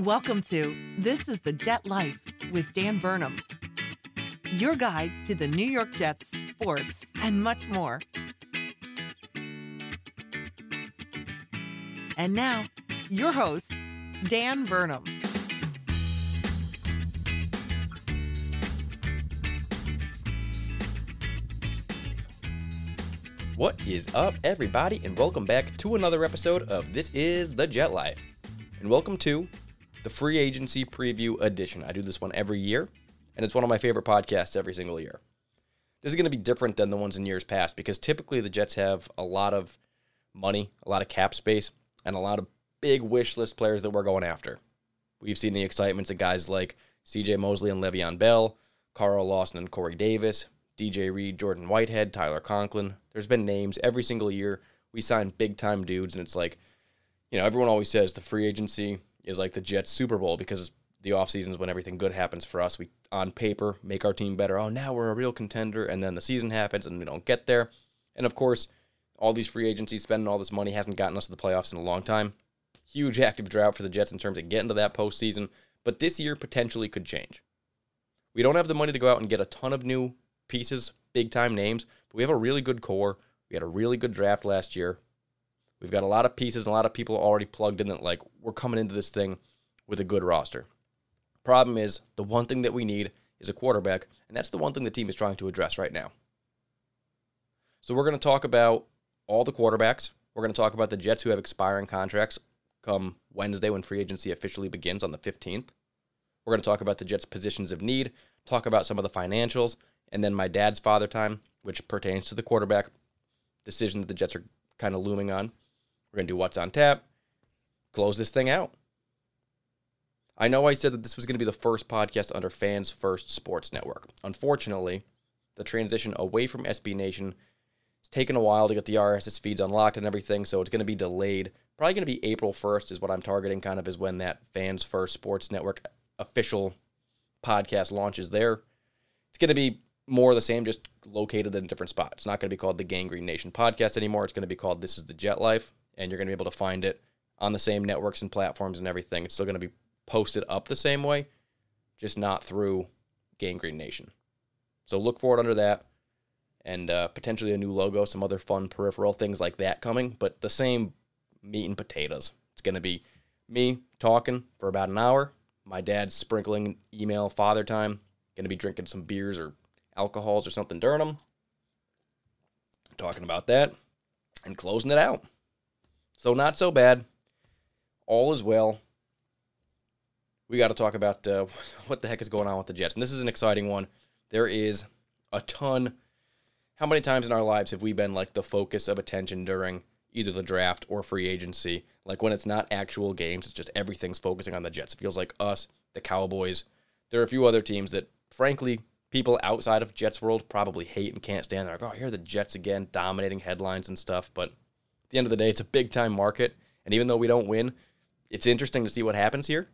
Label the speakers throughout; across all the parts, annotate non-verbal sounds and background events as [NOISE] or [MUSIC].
Speaker 1: Welcome to This is the Jet Life with Dan Burnham, your guide to the New York Jets, sports, and much more. And now, your host, Dan Burnham.
Speaker 2: What is up, everybody, and welcome back to another episode of This is the Jet Life. And welcome to the free agency preview edition. I do this one every year, and it's one of my favorite podcasts every single year. This is going to be different than the ones in years past because typically the Jets have a lot of money, a lot of cap space, and a lot of big wish list players that we're going after. We've seen the excitements of guys like CJ Mosley and Le'Veon Bell, Carl Lawson and Corey Davis, DJ Reed, Jordan Whitehead, Tyler Conklin. There's been names every single year. We sign big time dudes, and it's like, you know, everyone always says the free agency is like the Jets Super Bowl because the off is when everything good happens for us. We on paper make our team better. Oh, now we're a real contender, and then the season happens and we don't get there. And of course, all these free agencies spending all this money hasn't gotten us to the playoffs in a long time. Huge active drought for the Jets in terms of getting to that postseason, but this year potentially could change. We don't have the money to go out and get a ton of new pieces, big time names, but we have a really good core. We had a really good draft last year. We've got a lot of pieces and a lot of people already plugged in that like we're coming into this thing with a good roster. Problem is, the one thing that we need is a quarterback, and that's the one thing the team is trying to address right now. So we're going to talk about all the quarterbacks. We're going to talk about the Jets who have expiring contracts come Wednesday when free agency officially begins on the 15th. We're going to talk about the Jets' positions of need, talk about some of the financials, and then my dad's father time, which pertains to the quarterback decision that the Jets are kind of looming on. We're going to do what's on tap, close this thing out. I know I said that this was going to be the first podcast under Fans First Sports Network. Unfortunately, the transition away from SB Nation it's taken a while to get the RSS feeds unlocked and everything, so it's going to be delayed. Probably going to be April 1st is what I'm targeting, kind of is when that Fans First Sports Network official podcast launches there. It's going to be more of the same, just located in a different spot. It's not going to be called the Gang Green Nation podcast anymore. It's going to be called This is the Jet Life and you're going to be able to find it on the same networks and platforms and everything. It's still going to be posted up the same way, just not through Gang Green Nation. So look for it under that and uh, potentially a new logo, some other fun peripheral things like that coming, but the same meat and potatoes. It's going to be me talking for about an hour, my dad sprinkling email father time, going to be drinking some beers or alcohols or something during them, talking about that, and closing it out. So not so bad. All is well. We got to talk about uh, [LAUGHS] what the heck is going on with the Jets. And this is an exciting one. There is a ton. How many times in our lives have we been like the focus of attention during either the draft or free agency? Like when it's not actual games, it's just everything's focusing on the Jets. It feels like us, the Cowboys. There are a few other teams that, frankly, people outside of Jets world probably hate and can't stand. They're like, oh, here are the Jets again, dominating headlines and stuff. But at the end of the day, it's a big time market. And even though we don't win, it's interesting to see what happens here.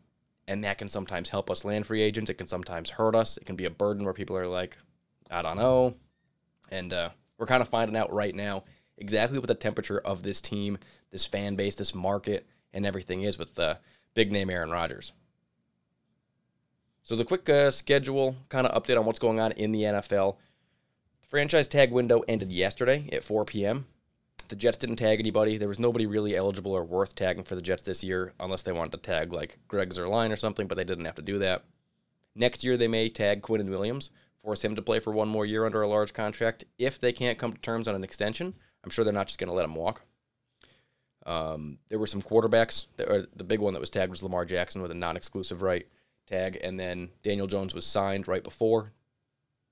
Speaker 2: And that can sometimes help us land free agents. It can sometimes hurt us. It can be a burden where people are like, I don't know. And uh, we're kind of finding out right now exactly what the temperature of this team, this fan base, this market, and everything is with the big name Aaron Rodgers. So the quick uh, schedule kind of update on what's going on in the NFL. Franchise tag window ended yesterday at 4 p.m. The Jets didn't tag anybody. There was nobody really eligible or worth tagging for the Jets this year, unless they wanted to tag like Greg Zuerlein or something, but they didn't have to do that. Next year, they may tag Quinnen Williams, force him to play for one more year under a large contract if they can't come to terms on an extension. I'm sure they're not just going to let him walk. Um, there were some quarterbacks. That, the big one that was tagged was Lamar Jackson with a non-exclusive right tag, and then Daniel Jones was signed right before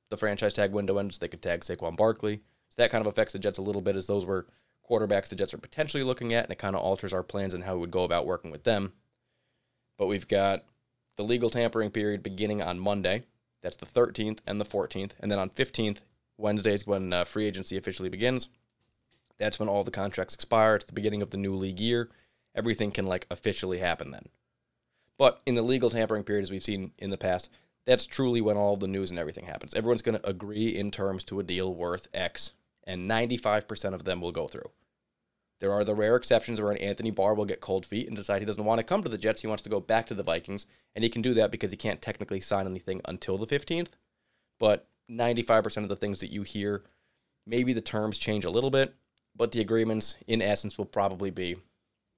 Speaker 2: the franchise tag window ends. They could tag Saquon Barkley. So that kind of affects the Jets a little bit, as those were quarterbacks the Jets are potentially looking at, and it kind of alters our plans and how we would go about working with them. But we've got the legal tampering period beginning on Monday. That's the 13th and the 14th, and then on 15th, Wednesday is when uh, free agency officially begins. That's when all the contracts expire. It's the beginning of the new league year. Everything can like officially happen then. But in the legal tampering period, as we've seen in the past, that's truly when all the news and everything happens. Everyone's going to agree in terms to a deal worth X, and 95% of them will go through. There are the rare exceptions where an Anthony Barr will get cold feet and decide he doesn't want to come to the Jets. He wants to go back to the Vikings, and he can do that because he can't technically sign anything until the 15th. But 95% of the things that you hear, maybe the terms change a little bit, but the agreements, in essence, will probably be,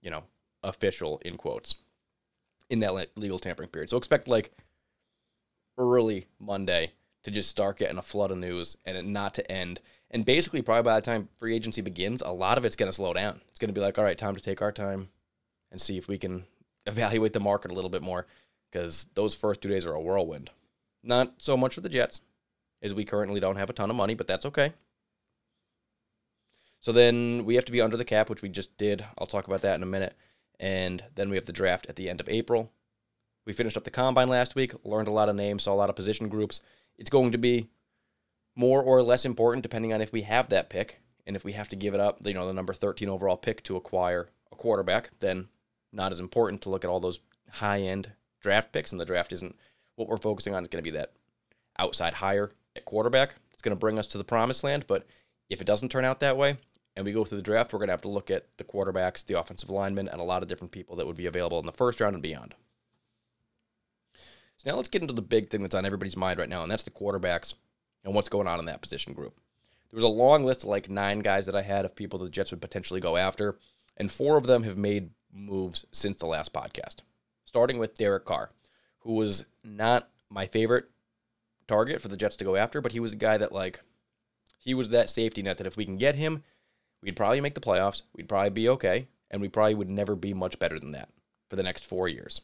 Speaker 2: you know, official in quotes in that legal tampering period. So expect like early Monday to just start getting a flood of news and it not to end. And basically, probably by the time free agency begins, a lot of it's going to slow down. It's going to be like, all right, time to take our time and see if we can evaluate the market a little bit more because those first two days are a whirlwind. Not so much for the Jets, as we currently don't have a ton of money, but that's okay. So then we have to be under the cap, which we just did. I'll talk about that in a minute. And then we have the draft at the end of April. We finished up the combine last week, learned a lot of names, saw a lot of position groups. It's going to be more or less important depending on if we have that pick and if we have to give it up, you know, the number 13 overall pick to acquire a quarterback, then not as important to look at all those high end draft picks. And the draft isn't what we're focusing on. It's going to be that outside hire at quarterback. It's going to bring us to the promised land. But if it doesn't turn out that way, and we go through the draft, we're going to have to look at the quarterbacks, the offensive linemen, and a lot of different people that would be available in the first round and beyond. So now let's get into the big thing that's on everybody's mind right now, and that's the quarterbacks and what's going on in that position group. There was a long list of like nine guys that I had of people that the Jets would potentially go after, and four of them have made moves since the last podcast. Starting with Derek Carr, who was not my favorite target for the Jets to go after, but he was a guy that like he was that safety net that if we can get him, we'd probably make the playoffs, we'd probably be okay, and we probably would never be much better than that for the next four years.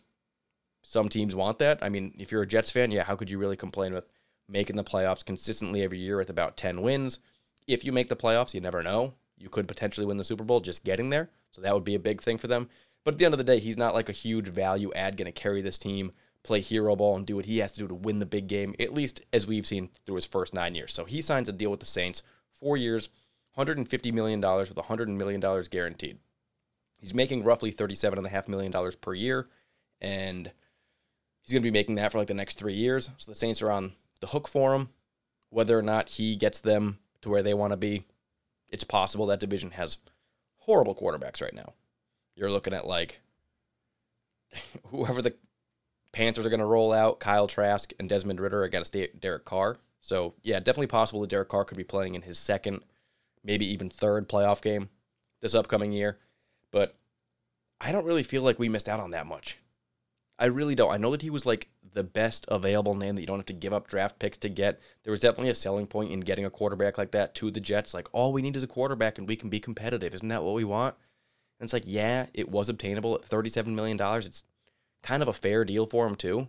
Speaker 2: Some teams want that. I mean, if you're a Jets fan, yeah, how could you really complain with making the playoffs consistently every year with about 10 wins? If you make the playoffs, you never know. You could potentially win the Super Bowl just getting there. So that would be a big thing for them. But at the end of the day, he's not like a huge value add going to carry this team, play hero ball, and do what he has to do to win the big game, at least as we've seen through his first nine years. So he signs a deal with the Saints, four years, $150 million with $100 million guaranteed. He's making roughly $37.5 million per year, and he's going to be making that for like the next three years. So the Saints are on the hook for him. Whether or not he gets them to where they want to be, it's possible that division has horrible quarterbacks right now. You're looking at like [LAUGHS] whoever the Panthers are going to roll out, Kyle Trask and Desmond Ridder against Derek Carr. So, yeah, definitely possible that Derek Carr could be playing in his second – maybe even third playoff game this upcoming year. But I don't really feel like we missed out on that much. I really don't. I know that he was like the best available name that you don't have to give up draft picks to get. There was definitely a selling point in getting a quarterback like that to the Jets. Like, all we need is a quarterback and we can be competitive. Isn't that what we want? And it's like, yeah, it was obtainable at $37 million. It's kind of a fair deal for him, too.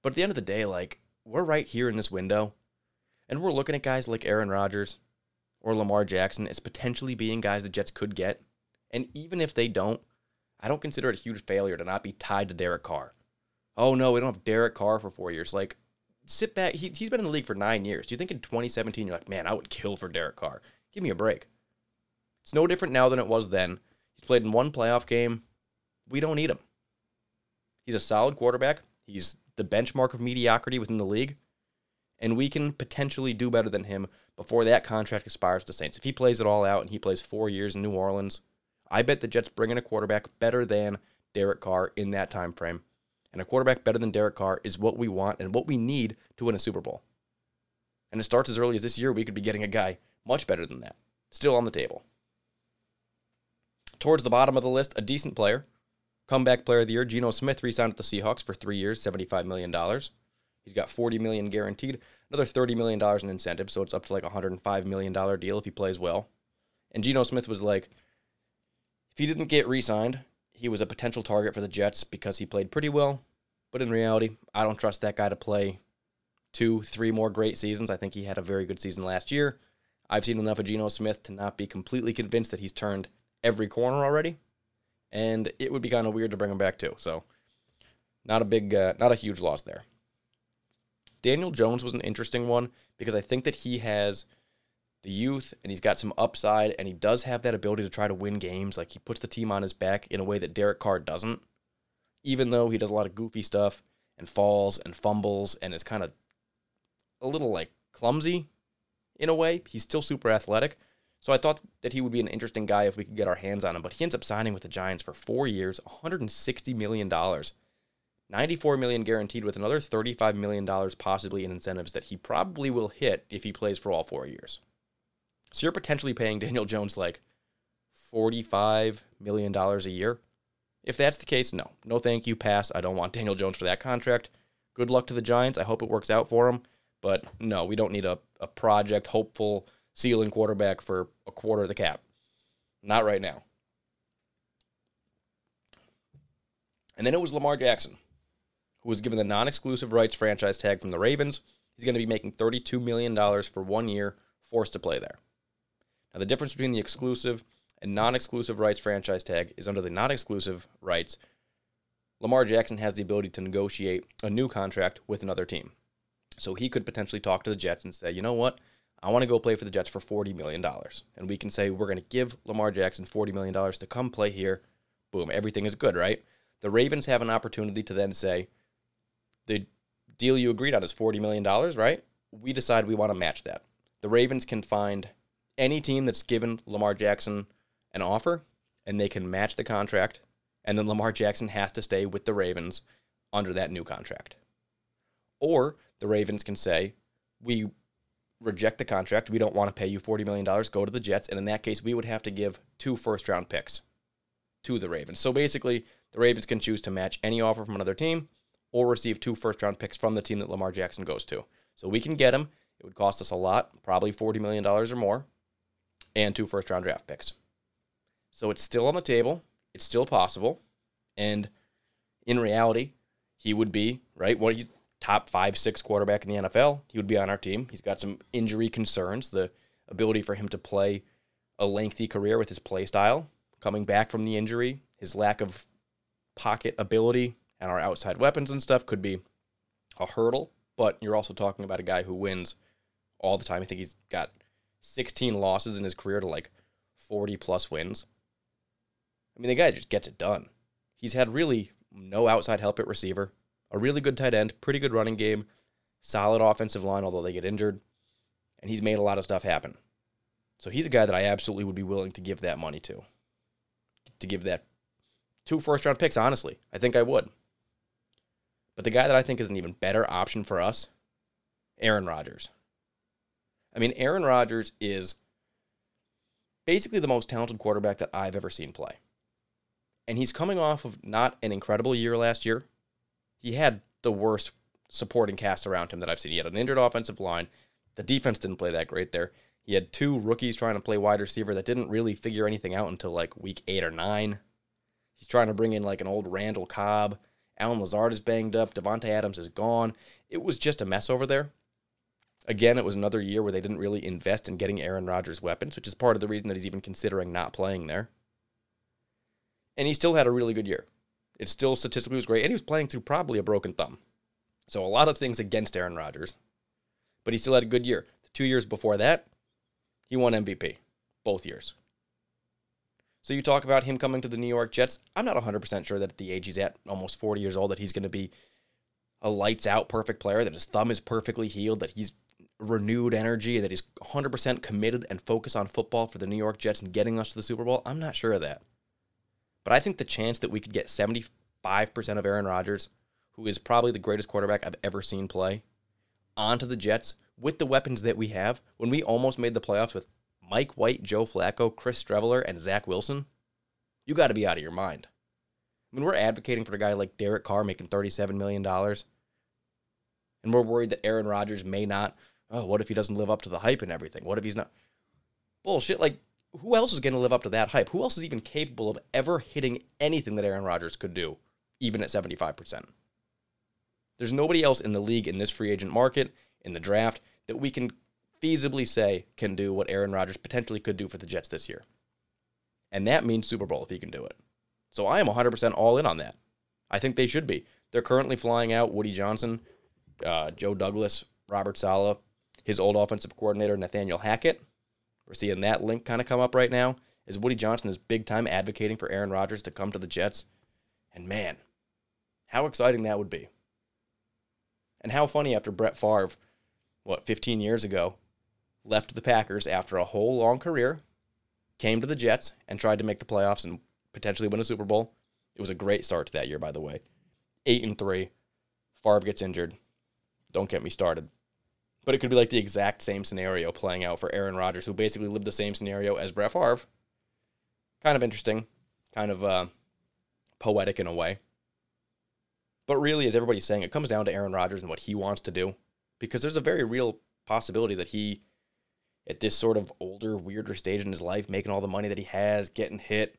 Speaker 2: But at the end of the day, like, we're right here in this window, and we're looking at guys like Aaron Rodgers or Lamar Jackson as potentially being guys the Jets could get. And even if they don't, I don't consider it a huge failure to not be tied to Derek Carr. Oh no, we don't have Derek Carr for four years. Like, sit back. He, he's been in the league for nine years. Do you think in 2017 you're like, man, I would kill for Derek Carr? Give me a break. It's no different now than it was then. He's played in one playoff game. We don't need him. He's a solid quarterback. He's the benchmark of mediocrity within the league. And we can potentially do better than him before that contract expires with the Saints. If he plays it all out and he plays four years in New Orleans, I bet the Jets bring in a quarterback better than Derek Carr in that time frame. And a quarterback better than Derek Carr is what we want and what we need to win a Super Bowl. And it starts as early as this year, we could be getting a guy much better than that. Still on the table. Towards the bottom of the list, a decent player. Comeback player of the year, Geno Smith re-signed with the Seahawks for three years, $75 million. He's got 40 million guaranteed, another $30 million in incentives, so it's up to like a $105 million deal if he plays well. And Geno Smith was like, if he didn't get re-signed, he was a potential target for the Jets because he played pretty well. But in reality, I don't trust that guy to play two, three more great seasons. I think he had a very good season last year. I've seen enough of Geno Smith to not be completely convinced that he's turned every corner already, and it would be kind of weird to bring him back too. So, not a big, uh, not a huge loss there. Daniel Jones was an interesting one because I think that he has the youth and he's got some upside and he does have that ability to try to win games. Like he puts the team on his back in a way that Derek Carr doesn't. Even though he does a lot of goofy stuff and falls and fumbles and is kind of a little like clumsy in a way, he's still super athletic. So I thought that he would be an interesting guy if we could get our hands on him, but he ends up signing with the Giants for 4 years, 160 million dollars. 94 million guaranteed with another 35 million dollars possibly in incentives that he probably will hit if he plays for all 4 years. So you're potentially paying Daniel Jones like $45 million a year. If that's the case, no. No thank you, pass. I don't want Daniel Jones for that contract. Good luck to the Giants. I hope it works out for him. But no, we don't need a, a project, hopeful ceiling quarterback for a quarter of the cap. Not right now. And then it was Lamar Jackson, who was given the non exclusive rights franchise tag from the Ravens. He's going to be making $32 million for one year, forced to play there. Now, the difference between the exclusive and non exclusive rights franchise tag is under the non exclusive rights, Lamar Jackson has the ability to negotiate a new contract with another team. So he could potentially talk to the Jets and say, you know what? I want to go play for the Jets for $40 million. And we can say, we're going to give Lamar Jackson $40 million to come play here. Boom, everything is good, right? The Ravens have an opportunity to then say, the deal you agreed on is $40 million, right? We decide we want to match that. The Ravens can find any team that's given Lamar Jackson an offer and they can match the contract, and then Lamar Jackson has to stay with the Ravens under that new contract. Or the Ravens can say, we reject the contract. We don't want to pay you $40 million. Go to the Jets. And in that case, we would have to give two first round picks to the Ravens. So basically, the Ravens can choose to match any offer from another team or receive two first round picks from the team that Lamar Jackson goes to. So we can get him. It would cost us a lot, probably $40 million or more and two first round draft picks. So it's still on the table. It's still possible. And in reality, he would be, right? Well, he's top five, six quarterback in the NFL. He would be on our team. He's got some injury concerns, the ability for him to play a lengthy career with his play style, coming back from the injury, his lack of pocket ability and our outside weapons and stuff could be a hurdle. But you're also talking about a guy who wins all the time. I think he's got 16 losses in his career to like 40 plus wins. I mean, the guy just gets it done. He's had really no outside help at receiver, a really good tight end, pretty good running game, solid offensive line, although they get injured, and he's made a lot of stuff happen. So he's a guy that I absolutely would be willing to give that money to. To give that two first round picks, honestly. I think I would. But the guy that I think is an even better option for us, Aaron Rodgers. I mean, Aaron Rodgers is basically the most talented quarterback that I've ever seen play. And he's coming off of not an incredible year last year. He had the worst supporting cast around him that I've seen. He had an injured offensive line. The defense didn't play that great there. He had two rookies trying to play wide receiver that didn't really figure anything out until like week eight or nine. He's trying to bring in like an old Randall Cobb. Allen Lazard is banged up. Davante Adams is gone. It was just a mess over there. Again, it was another year where they didn't really invest in getting Aaron Rodgers weapons, which is part of the reason that he's even considering not playing there. And he still had a really good year. It still statistically was great, and he was playing through probably a broken thumb. So a lot of things against Aaron Rodgers, but he still had a good year. The two years before that, he won MVP, both years. So you talk about him coming to the New York Jets. I'm not 100% sure that at the age he's at, almost 40 years old, that he's going to be a lights out perfect player, that his thumb is perfectly healed, that he's renewed energy, that he's 100% committed and focused on football for the New York Jets and getting us to the Super Bowl. I'm not sure of that. But I think the chance that we could get 75% of Aaron Rodgers, who is probably the greatest quarterback I've ever seen play, onto the Jets with the weapons that we have, when we almost made the playoffs with Mike White, Joe Flacco, Chris Streveler, and Zach Wilson, you got to be out of your mind. I mean, we're advocating for a guy like Derek Carr making $37 million. And we're worried that Aaron Rodgers may not. Oh, what if he doesn't live up to the hype and everything? What if he's not? Bullshit. Like, who else is going to live up to that hype? Who else is even capable of ever hitting anything that Aaron Rodgers could do, even at 75%? There's nobody else in the league in this free agent market, in the draft, that we can feasibly say can do what Aaron Rodgers potentially could do for the Jets this year. And that means Super Bowl if he can do it. So I am 100% all in on that. I think they should be. They're currently flying out Woody Johnson, uh, Joe Douglas, Robert Saleh, his old offensive coordinator, Nathaniel Hackett. We're seeing that link kind of come up right now. Is Woody Johnson is big time advocating for Aaron Rodgers to come to the Jets. And man, how exciting that would be. And how funny after Brett Favre, what, 15 years ago, left the Packers after a whole long career, came to the Jets, and tried to make the playoffs and potentially win a Super Bowl. It was a great start to that year, by the way. Eight and three. Favre gets injured. Don't get me started. But it could be like the exact same scenario playing out for Aaron Rodgers, who basically lived the same scenario as Brett Favre. Kind of interesting, kind of uh, poetic in a way. But really, as everybody's saying, it comes down to Aaron Rodgers and what he wants to do. Because there's a very real possibility that he, at this sort of older, weirder stage in his life, making all the money that he has, getting hit,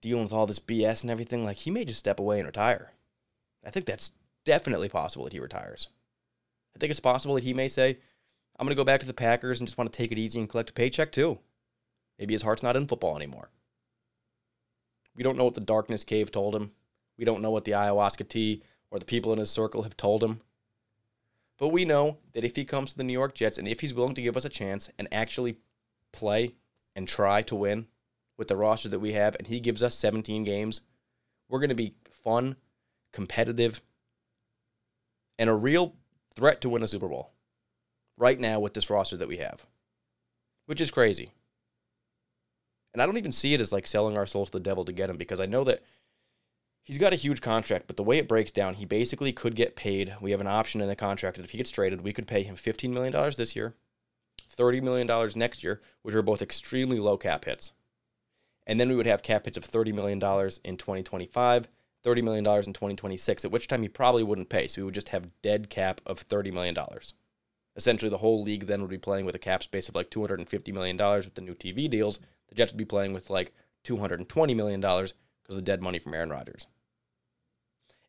Speaker 2: dealing with all this BS and everything, like he may just step away and retire. I think that's definitely possible that he retires. I think it's possible that he may say, I'm going to go back to the Packers and just want to take it easy and collect a paycheck too. Maybe his heart's not in football anymore. We don't know what the darkness cave told him. We don't know what the ayahuasca tea or the people in his circle have told him. But we know that if he comes to the New York Jets and if he's willing to give us a chance and actually play and try to win with the roster that we have, and he gives us 17 games, we're going to be fun, competitive, and a real threat to win a Super Bowl right now with this roster that we have, which is crazy. And I don't even see it as like selling our souls to the devil to get him because I know that he's got a huge contract, but the way it breaks down, he basically could get paid. We have an option in the contract that if he gets traded, we could pay him $15 million this year, $30 million next year, which are both extremely low cap hits. And then we would have cap hits of $30 million in 2025, $30 million in 2026, at which time he probably wouldn't pay. So we would just have dead cap of $30 million. Essentially, the whole league then would be playing with a cap space of like $250 million with the new TV deals. The Jets would be playing with like $220 million because of the dead money from Aaron Rodgers.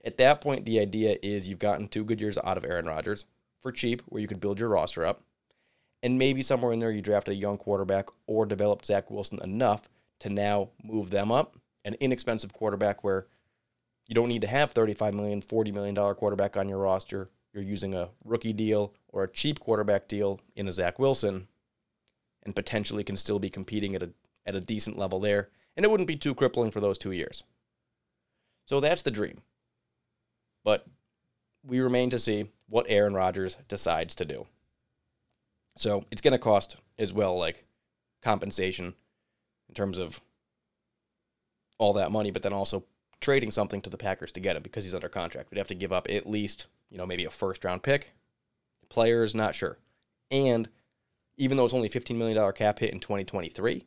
Speaker 2: At that point, the idea is you've gotten two good years out of Aaron Rodgers for cheap, where you could build your roster up. And maybe somewhere in there you draft a young quarterback or develop Zach Wilson enough to now move them up. An inexpensive quarterback where you don't need to have 35 million, 40 million dollar quarterback on your roster. You're using a rookie deal or a cheap quarterback deal in a Zach Wilson and potentially can still be competing at a at a decent level there. And it wouldn't be too crippling for those two years. So that's the dream. But we remain to see what Aaron Rodgers decides to do. So it's going to cost as well, like compensation in terms of all that money, but then also trading something to the Packers to get him because he's under contract. We'd have to give up at least, you know, maybe a first round pick. Players, not sure. And even though it's only $15 million cap hit in 2023,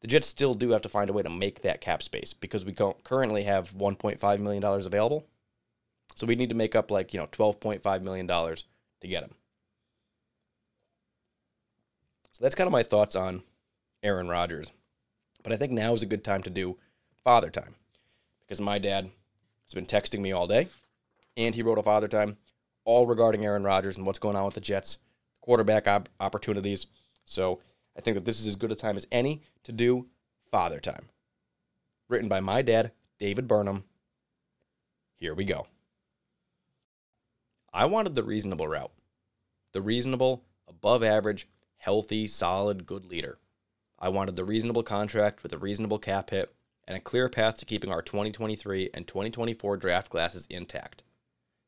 Speaker 2: the Jets still do have to find a way to make that cap space because we currently have $1.5 million available. So we need to make up like, you know, $12.5 million to get him. So that's kind of my thoughts on Aaron Rodgers. But I think now is a good time to do father time because my dad has been texting me all day and he wrote a father time all regarding Aaron Rodgers and what's going on with the Jets, quarterback op- opportunities. So I think that this is as good a time as any to do father time. Written by my dad, David Burnham. Here we go. I wanted the reasonable route. The reasonable, above average, healthy, solid, good leader. I wanted the reasonable contract with a reasonable cap hit and a clear path to keeping our 2023 and 2024 draft classes intact.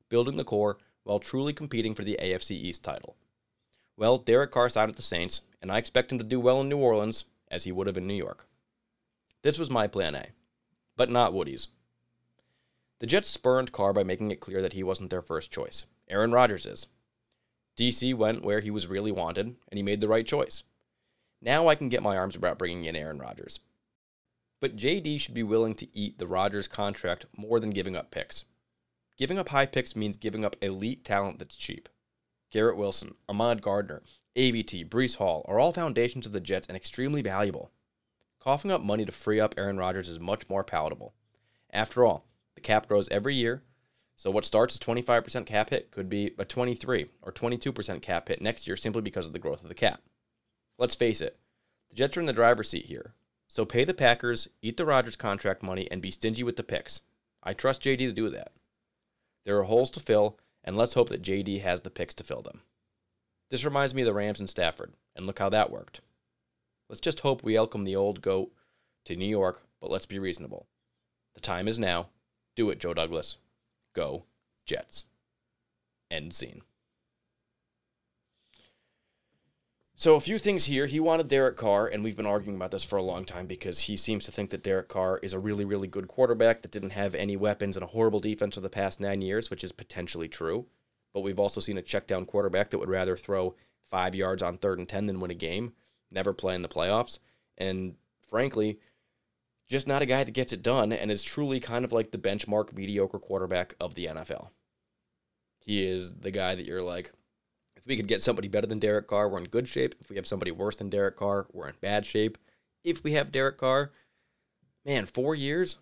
Speaker 2: Building the core while truly competing for the AFC East title. Well, Derek Carr signed with the Saints, and I expect him to do well in New Orleans, as he would have in New York. This was my plan A, but not Woody's. The Jets spurned Carr by making it clear that he wasn't their first choice. Aaron Rodgers is. DC went where he was really wanted, and he made the right choice. Now I can get my arms about bringing in Aaron Rodgers. But JD should be willing to eat the Rodgers contract more than giving up picks. Giving up high picks means giving up elite talent that's cheap. Garrett Wilson, Ahmad Gardner, AVT, Breece Hall are all foundations of the Jets and extremely valuable. Coughing up money to free up Aaron Rodgers is much more palatable. After all, the cap grows every year, so what starts as 25% cap hit could be a 23 or 22% cap hit next year simply because of the growth of the cap. Let's face it, the Jets are in the driver's seat here. So pay the Packers, eat the Rodgers contract money, and be stingy with the picks. I trust JD to do that. There are holes to fill, and let's hope that JD has the picks to fill them. This reminds me of the Rams and Stafford, and look how that worked. Let's just hope we welcome the old goat to New York, but let's be reasonable. The time is now. Do it, Joe Douglas. Go, Jets. End scene. So a few things here. He wanted Derek Carr, and we've been arguing about this for a long time because he seems to think that Derek Carr is a really, really good quarterback that didn't have any weapons and a horrible defense for the past nine years, which is potentially true. But we've also seen a check down quarterback that would rather throw five yards on third and ten than win a game, never play in the playoffs, and frankly, just not a guy that gets it done and is truly kind of like the benchmark mediocre quarterback of the NFL. He is the guy that you're like, we could get somebody better than Derek Carr, we're in good shape. If we have somebody worse than Derek Carr, we're in bad shape. If we have Derek Carr, man, four years,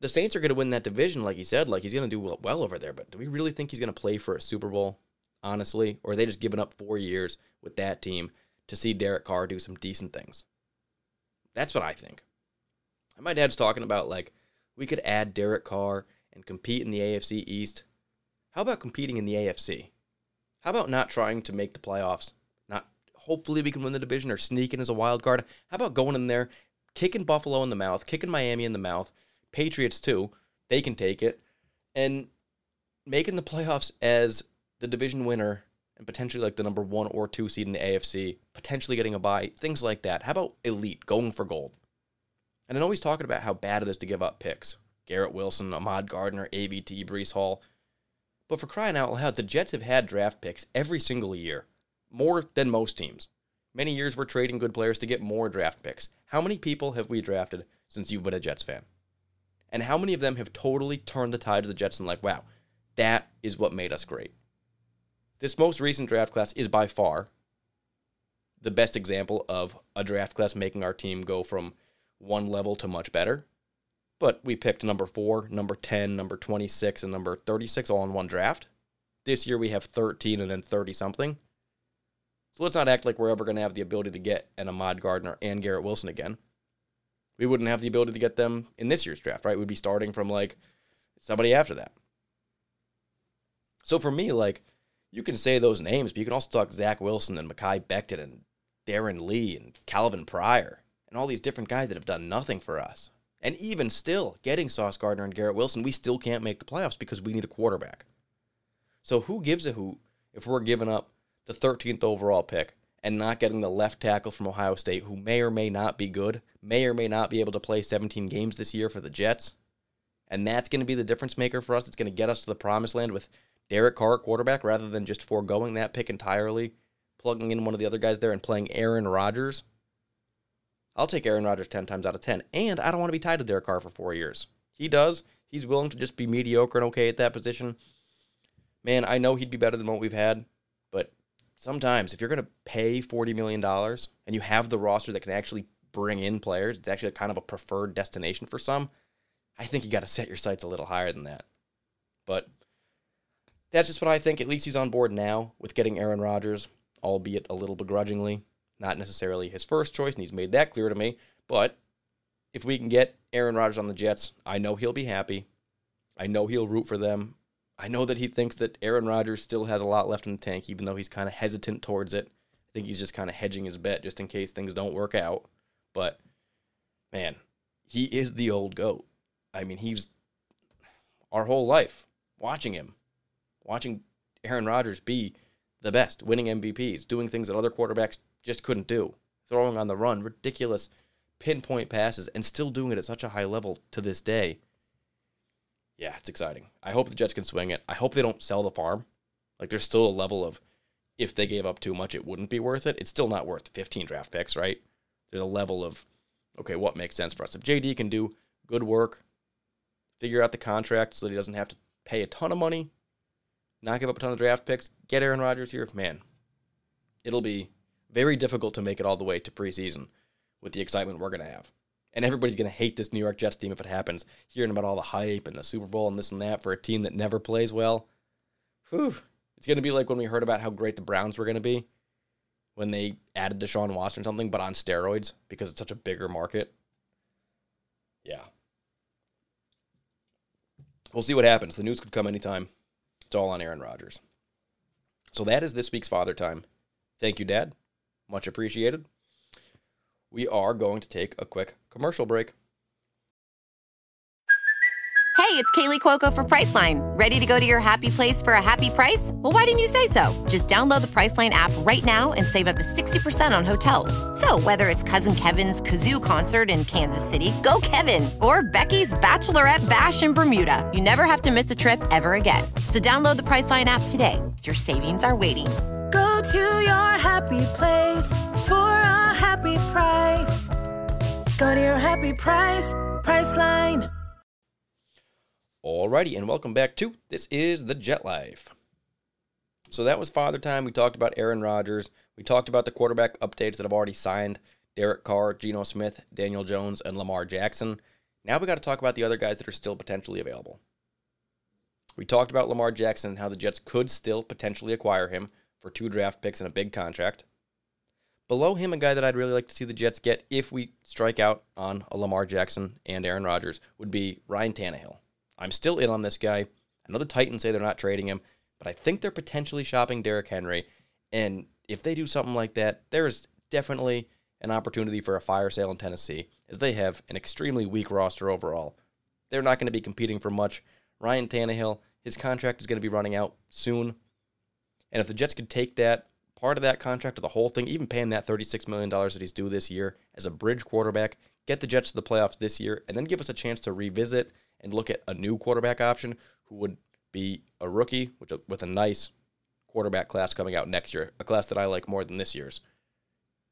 Speaker 2: the Saints are going to win that division, like he said. Like he's going to do well over there. But do we really think he's going to play for a Super Bowl, honestly? Or are they just giving up four years with that team to see Derek Carr do some decent things? That's what I think. And my dad's talking about like we could add Derek Carr and compete in the AFC East. How about competing in the AFC? How about not trying to make the playoffs? Not hopefully we can win the division or sneak in as a wild card. How about going in there, kicking Buffalo in the mouth, kicking Miami in the mouth, Patriots too, they can take it, and making the playoffs as the division winner and potentially like the number one or two seed in the AFC, potentially getting a bye, things like that. How about elite going for gold? And know he's talking about how bad it is to give up picks. Garrett Wilson, Ahmad Gardner, AVT, Breece Hall. But for crying out loud, the Jets have had draft picks every single year, more than most teams. Many years we're trading good players to get more draft picks. How many people have we drafted since you've been a Jets fan? And how many of them have totally turned the tide of the Jets and like, wow, that is what made us great? This most recent draft class is by far the best example of a draft class making our team go from one level to much better. But we picked number four, number 10, number 26, and number 36 all in one draft. This year we have 13 and then 30 something. So let's not act like we're ever going to have the ability to get an Ahmad Gardner and Garrett Wilson again. We wouldn't have the ability to get them in this year's draft, right? We'd be starting from like somebody after that. So for me, like, you can say those names, but you can also talk Zach Wilson and Mekhi Becton and Darron Lee and Calvin Pryor and all these different guys that have done nothing for us. And even still, getting Sauce Gardner and Garrett Wilson, we still can't make the playoffs because we need a quarterback. So who gives a hoot if we're giving up the 13th overall pick and not getting the left tackle from Ohio State who may or may not be good, may or may not be able to play 17 games this year for the Jets? And that's going to be the difference maker for us. It's going to get us to the promised land with Derek Carr quarterback rather than just foregoing that pick entirely, plugging in one of the other guys there and playing Aaron Rodgers. I'll take Aaron Rodgers 10 times out of 10. And I don't want to be tied to Derek Carr for four years. He does. He's willing to just be mediocre and okay at that position. Man, I know he'd be better than what we've had, but sometimes if you're going to pay $40 million and you have the roster that can actually bring in players, it's actually kind of a preferred destination for some. I think you got to set your sights a little higher than that. But that's just what I think. At least he's on board now with getting Aaron Rodgers, albeit a little begrudgingly. Not necessarily his first choice, and he's made that clear to me. But if we can get Aaron Rodgers on the Jets, I know he'll be happy. I know he'll root for them. I know that he thinks that Aaron Rodgers still has a lot left in the tank, even though he's kind of hesitant towards it. I think he's just kind of hedging his bet just in case things don't work out. But man, he is the old goat. I mean, he's our whole life watching him, watching Aaron Rodgers be the best, winning MVPs, doing things that other quarterbacks just couldn't do, throwing on the run, ridiculous pinpoint passes, and still doing it at such a high level to this day. Yeah, it's exciting. I hope the Jets can swing it. I hope they don't sell the farm. Like, there's still a level of if they gave up too much, it wouldn't be worth it. It's still not worth 15 draft picks, right? There's a level of, okay, what makes sense for us? If JD can do good work, figure out the contract so that he doesn't have to pay a ton of money, not give up a ton of draft picks, get Aaron Rodgers here, man, it'll be very difficult to make it all the way to preseason with the excitement we're going to have. And everybody's going to hate this New York Jets team if it happens, hearing about all the hype and the Super Bowl and this and that for a team that never plays well. Whew. It's going to be like when we heard about how great the Browns were going to be when they added Deshaun Watson or something, but on steroids because it's such a bigger market. Yeah. We'll see what happens. The news could come anytime. It's all on Aaron Rodgers. So that is this week's Father Time. Thank you, Dad. Much appreciated. We are going to take a quick commercial break.
Speaker 3: Hey, it's Kaley Cuoco for Priceline. Ready to go to your happy place for a happy price? Well, why didn't you say so? Just download the Priceline app right now and save up to 60% on hotels. So, whether it's Cousin Kevin's Kazoo concert in Kansas City, go Kevin, or Becky's Bachelorette Bash in Bermuda, you never have to miss a trip ever again. So, download the Priceline app today. Your savings are waiting.
Speaker 4: To your happy place for a happy price. Go to your happy price, Priceline.
Speaker 2: Alrighty, and welcome back to This is the Jet Life. So that was Father Time. We talked about Aaron Rodgers. We talked about the quarterback updates that have already signed Derek Carr, Geno Smith, Daniel Jones, and Lamar Jackson. Now we got to talk about the other guys that are still potentially available. We talked about Lamar Jackson and how the Jets could still potentially acquire him for two draft picks and a big contract. Below him, a guy that I'd really like to see the Jets get if we strike out on a Lamar Jackson and Aaron Rodgers would be Ryan Tannehill. I'm still in on this guy. I know the Titans say they're not trading him, but I think they're potentially shopping Derrick Henry. And if they do something like that, there's definitely an opportunity for a fire sale in Tennessee, as they have an extremely weak roster overall. They're not going to be competing for much. Ryan Tannehill, his contract is going to be running out soon. And if the Jets could take that part of that contract or the whole thing, even paying that $36 million that he's due this year as a bridge quarterback, get the Jets to the playoffs this year, and then give us a chance to revisit and look at a new quarterback option who would be a rookie which, with a nice quarterback class coming out next year, a class that I like more than this year's,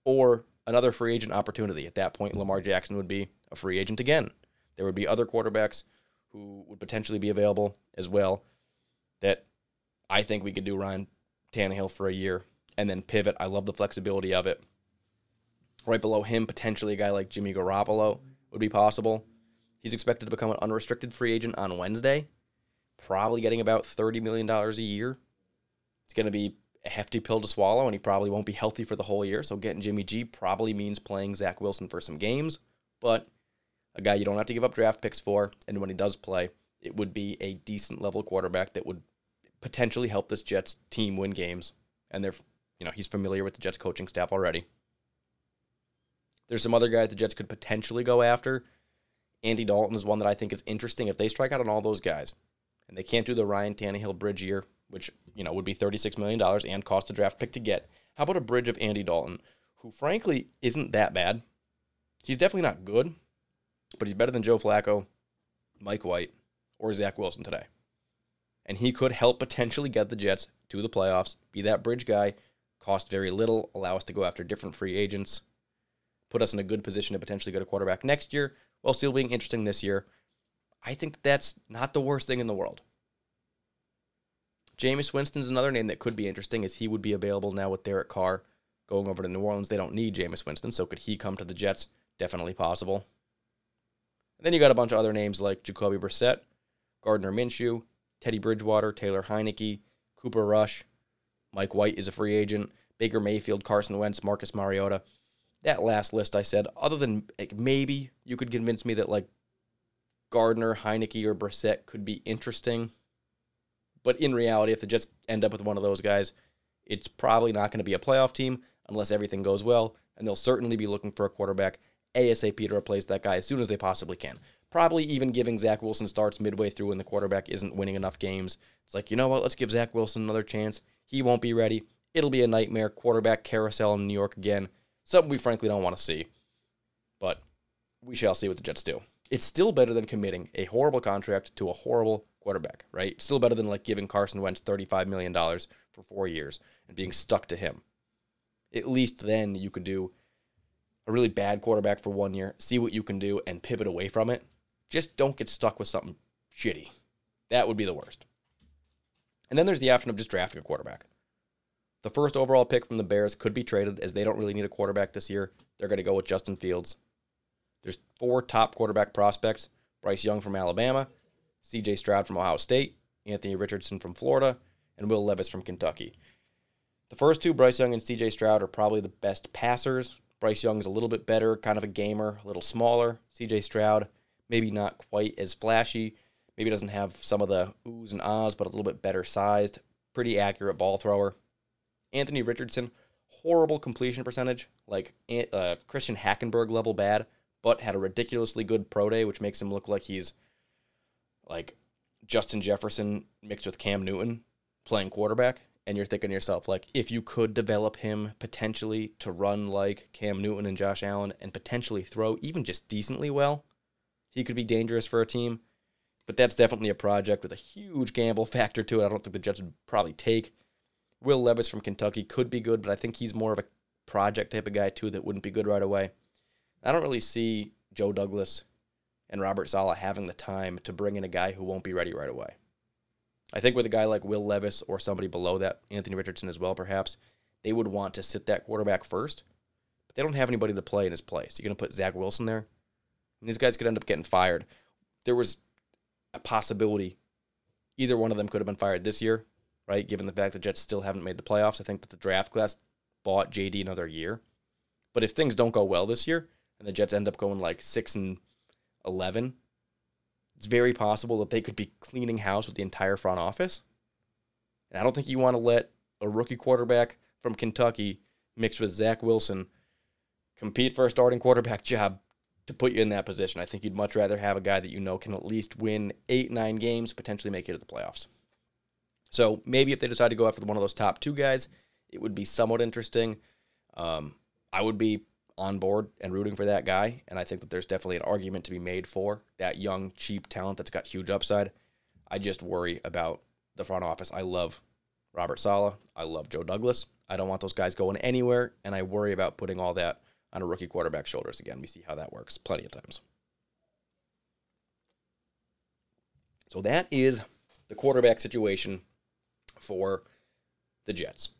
Speaker 2: or another free agent opportunity. At that point, Lamar Jackson would be a free agent again. There would be other quarterbacks who would potentially be available as well that I think we could do Ryan Tannehill for a year and then pivot. I love the flexibility of it. Right below him, potentially a guy like Jimmy Garoppolo would be possible. He's expected to become an unrestricted free agent on Wednesday, probably getting about $30 million a year. It's going to be a hefty pill to swallow, and he probably won't be healthy for the whole year. So getting Jimmy G probably means playing Zach Wilson for some games, but a guy you don't have to give up draft picks for. And when he does play, it would be a decent level quarterback that would potentially help this Jets team win games. And they're, you know, he's familiar with the Jets coaching staff already. There's some other guys the Jets could potentially go after. Andy Dalton is one that I think is interesting. If they strike out on all those guys, and they can't do the Ryan Tannehill bridge year, which you know would be $36 million and cost a draft pick to get, how about a bridge of Andy Dalton, who frankly isn't that bad? He's definitely not good, but he's better than Joe Flacco, Mike White, or Zach Wilson today. And he could help potentially get the Jets to the playoffs, be that bridge guy, cost very little, allow us to go after different free agents, put us in a good position to potentially get a quarterback next year, while still being interesting this year. I think that's not the worst thing in the world. Jameis Winston's another name that could be interesting, as he would be available now with Derek Carr going over to New Orleans. They don't need Jameis Winston, so could he come to the Jets? Definitely possible. And then you got a bunch of other names like Jacoby Brissett, Gardner Minshew, Teddy Bridgewater, Taylor Heinicke, Cooper Rush, Mike White is a free agent, Baker Mayfield, Carson Wentz, Marcus Mariota. That last list I said, other than like, maybe you could convince me that like Gardner, Heinicke, or Brissett could be interesting. But in reality, if the Jets end up with one of those guys, it's probably not going to be a playoff team unless everything goes well, and they'll certainly be looking for a quarterback ASAP to replace that guy as soon as they possibly can. Probably even giving Zach Wilson starts midway through when the quarterback isn't winning enough games. It's like, you know what, let's give Zach Wilson another chance. He won't be ready. It'll be a nightmare quarterback carousel in New York again. Something we frankly don't want to see. But we shall see what the Jets do. It's still better than committing a horrible contract to a horrible quarterback, right? Still better than like giving Carson Wentz $35 million for four years and being stuck to him. At least then you could do a really bad quarterback for one year, see what you can do, and pivot away from it. Just don't get stuck with something shitty. That would be the worst. And then there's the option of just drafting a quarterback. The first overall pick from the Bears could be traded as they don't really need a quarterback this year. They're going to go with Justin Fields. There's four top quarterback prospects Bryce Young from Alabama, CJ Stroud from Ohio State, Anthony Richardson from Florida, and Will Levis from Kentucky. The first two, Bryce Young and CJ Stroud, are probably the best passers. Bryce Young is a little bit better, kind of a gamer, a little smaller. CJ Stroud, maybe not quite as flashy. Maybe doesn't have some of the oohs and ahs, but a little bit better sized. Pretty accurate ball thrower. Anthony Richardson, horrible completion percentage, like uh, Christian Hackenberg level bad, but had a ridiculously good pro day, which makes him look like he's like Justin Jefferson mixed with Cam Newton playing quarterback. And you're thinking to yourself, like, if you could develop him potentially to run like Cam Newton and Josh Allen and potentially throw even just decently well, he could be dangerous for a team. But that's definitely a project with a huge gamble [LAUGHS] factor to it. I don't think the Jets would probably take. Will Levis from Kentucky could be good, but I think he's more of a project type of guy too that wouldn't be good right away. I don't really see Joe Douglas and Robert Saleh having the time to bring in a guy who won't be ready right away. I think with a guy like Will Levis or somebody below that, Anthony Richardson as well, perhaps, they would want to sit that quarterback first, but they don't have anybody to play in his place. You're going to put Zach Wilson there? And these guys could end up getting fired. There was a possibility either one of them could have been fired this year right? Given the fact the Jets still haven't made the playoffs, I think that the draft class bought JD another year. But if things don't go well this year and the Jets end up going like 6 and 11, it's very possible that they could be cleaning house with the entire front office. And I don't think you want to let a rookie quarterback from Kentucky mixed with Zach Wilson compete for a starting quarterback [LAUGHS] job to put you in that position. I think you'd much rather have a guy that you know can at least win eight, nine games, potentially make it to the playoffs. So maybe if they decide to go after one of those top two guys, it would be somewhat interesting. Um, I would be on board and rooting for that guy, and I think that there's definitely an argument to be made for that young, cheap talent that's got huge upside. I just worry about the front office. I love Robert Saleh. I love Joe Douglas. I don't want those guys going anywhere, and I worry about putting all that on a rookie quarterback's shoulders again. We see how that works plenty of times. So that is the quarterback situation for the Jets.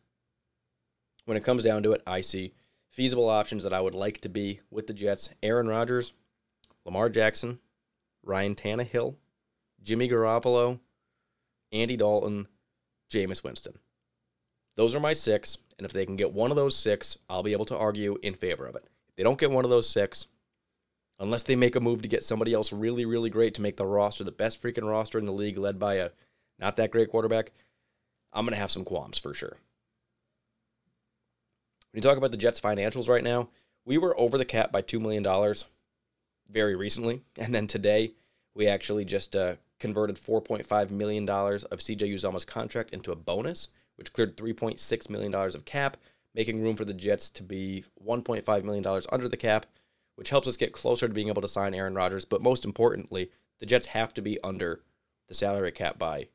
Speaker 2: When it comes down to it, I see feasible options that I would like to be with the Jets Aaron Rodgers, Lamar Jackson, Ryan Tannehill, Jimmy Garoppolo, Andy Dalton, Jameis Winston. Those are my six, and if they can get one of those six, I'll be able to argue in favor of it. If they don't get one of those six, unless they make a move to get somebody else really, really great to make the roster the best freaking roster in the league, led by a not that great quarterback, I'm going to have some qualms for sure. When you talk about the Jets' financials right now, we were over the cap by $2 million very recently. [LAUGHS] And then today, we actually just uh, converted $4.5 million of CJ Uzomah's contract into a bonus, which cleared $3.6 million of cap, making room for the Jets to be $1.5 million under the cap, which helps us get closer to being able to sign Aaron Rodgers. But most importantly, the Jets have to be under the salary cap by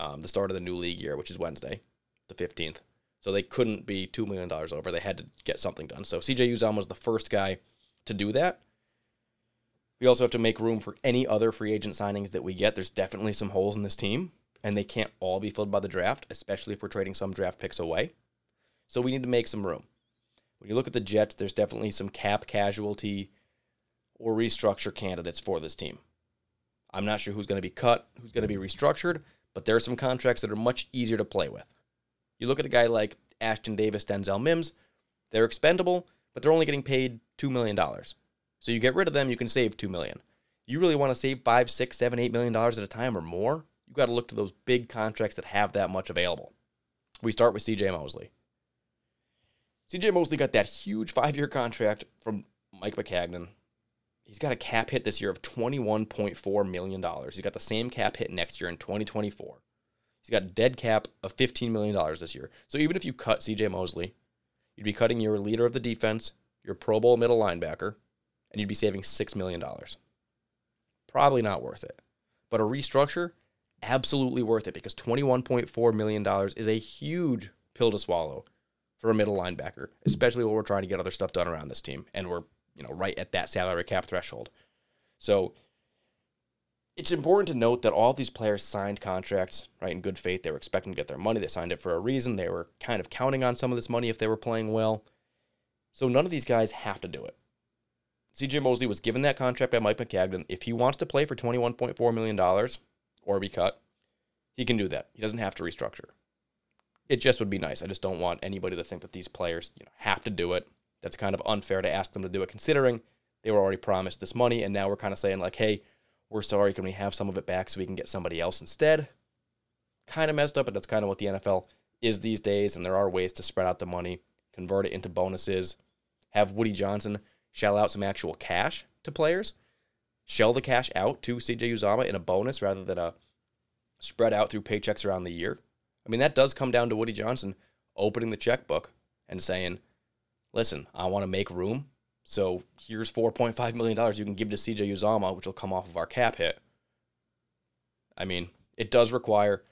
Speaker 2: um, the start of the new league year, which is Wednesday, the 15th. So they couldn't be $2 million over. They had to get something done. So CJ Uzomah was the first guy to do that. We also have to make room for any other free agent signings that we get. There's definitely some holes in this team. and they can't all be filled by the draft, especially if we're trading some draft picks away. So we need to make some room. When you look at the Jets, there's definitely some cap casualty or restructure candidates for this team. I'm not sure who's going to be cut, who's going to be restructured, but there are some contracts that are much easier to play with. You look at a guy like Ashtyn Davis, Denzel Mims, they're expendable, but they're only getting paid $2 million. So you get rid of them, you can save 2 million. You really want to save five, six, seven, eight million dollars at a time or more, you got to look to those big contracts that have that much available. We start with CJ Mosley. CJ Mosley got that huge five year contract from Mike Maccagnan. He's got a cap hit this year of $21.4 million. He's got the same cap hit next year in 2024. He's got a dead cap of $15 million this year. So even if you cut CJ Mosley, you'd be cutting your leader of the defense, your Pro Bowl middle linebacker, and you'd be saving $6 million. Probably not worth it. But a restructure, absolutely worth it because $21.4 million is a huge pill to swallow for a middle linebacker, especially when we're trying to get other stuff done around this team and we're, you know, right at that salary cap threshold. So it's important to note that all these players signed contracts, right, in good faith. They were expecting to get their money. They signed it for a reason. They were kind of counting on some of this money if they were playing well. So none of these guys have to do it. CJ Mosley was given that contract by Mike Maccagnan. If he wants to play for $21.4 million or be cut, he can do that. He doesn't have to restructure it just would be nice. I just don't want anybody to think that these players you know, have to do it. That's kind of unfair to ask them to do it, considering they were already promised this money, and now we're kind of saying like, "Hey, we're sorry. Can we have some of it back so we can get somebody else instead?" Kind of messed up, but that's kind of what the NFL is these days, and there are ways to spread out the money, convert it into bonuses, have Woody Johnson shell out some actual cash to players, shell the cash out to CJ Uzomah in a bonus rather than a spread out through paychecks around the year. I mean, that does come down to Woody Johnson opening the checkbook and saying, listen, I want to make room. So here's $4.5 million you can give to CJ Uzomah, which will come off of our cap hit. I mean, it does require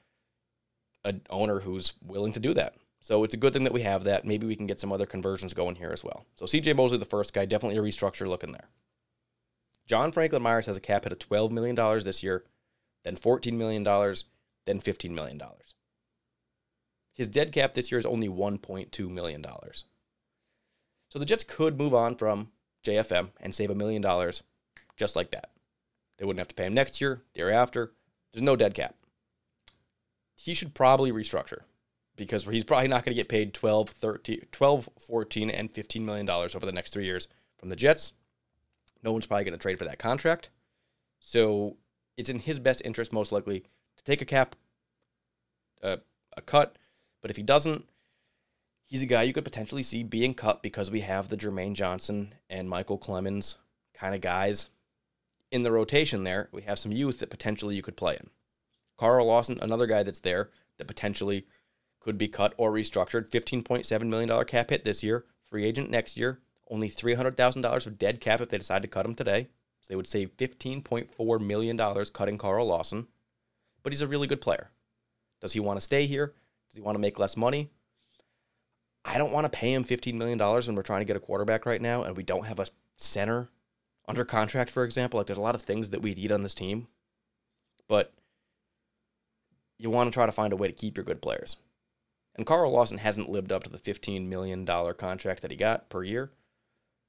Speaker 2: an owner who's willing to do that. So it's a good thing that we have that. Maybe we can get some other conversions going here as well. So CJ Mosley, the first guy, definitely a restructure looking there. John Franklin Myers has a cap hit of $12 million this year, then $14 million, then $15 million. His dead cap this year is only $1.2 million. So the Jets could move on from JFM and save a million dollars just like that. They wouldn't have to pay him next year, the year after. There's no dead cap. He should probably restructure because he's probably not going to get paid 12, 13, 12, 14, and 15 million dollars over the next three years from the Jets. No one's probably going to trade for that contract. So it's in his best interest, most likely, to take a cap, uh, a cut, but if he doesn't, he's a guy you could potentially see being cut because we have the Jermaine Johnson and Micheal Clemons kind of guys in the rotation there. We have some youth that potentially you could play in. Carl Lawson, another guy that's there that potentially could be cut or restructured. $15.7 million cap hit this year, free agent next year. Only $300,000 of dead cap if they decide to cut him today. So they would save $15.4 million cutting Carl Lawson. But he's a really good player. Does he want to stay here? Does he want to make less money? I don't want to pay him $15 million when we're trying to get a quarterback right now and we don't have a center under contract, for example. Like, there's a lot of things that we need on this team, but you want to try to find a way to keep your good players. And Carl Lawson hasn't lived up to the $15 million contract that he got per year,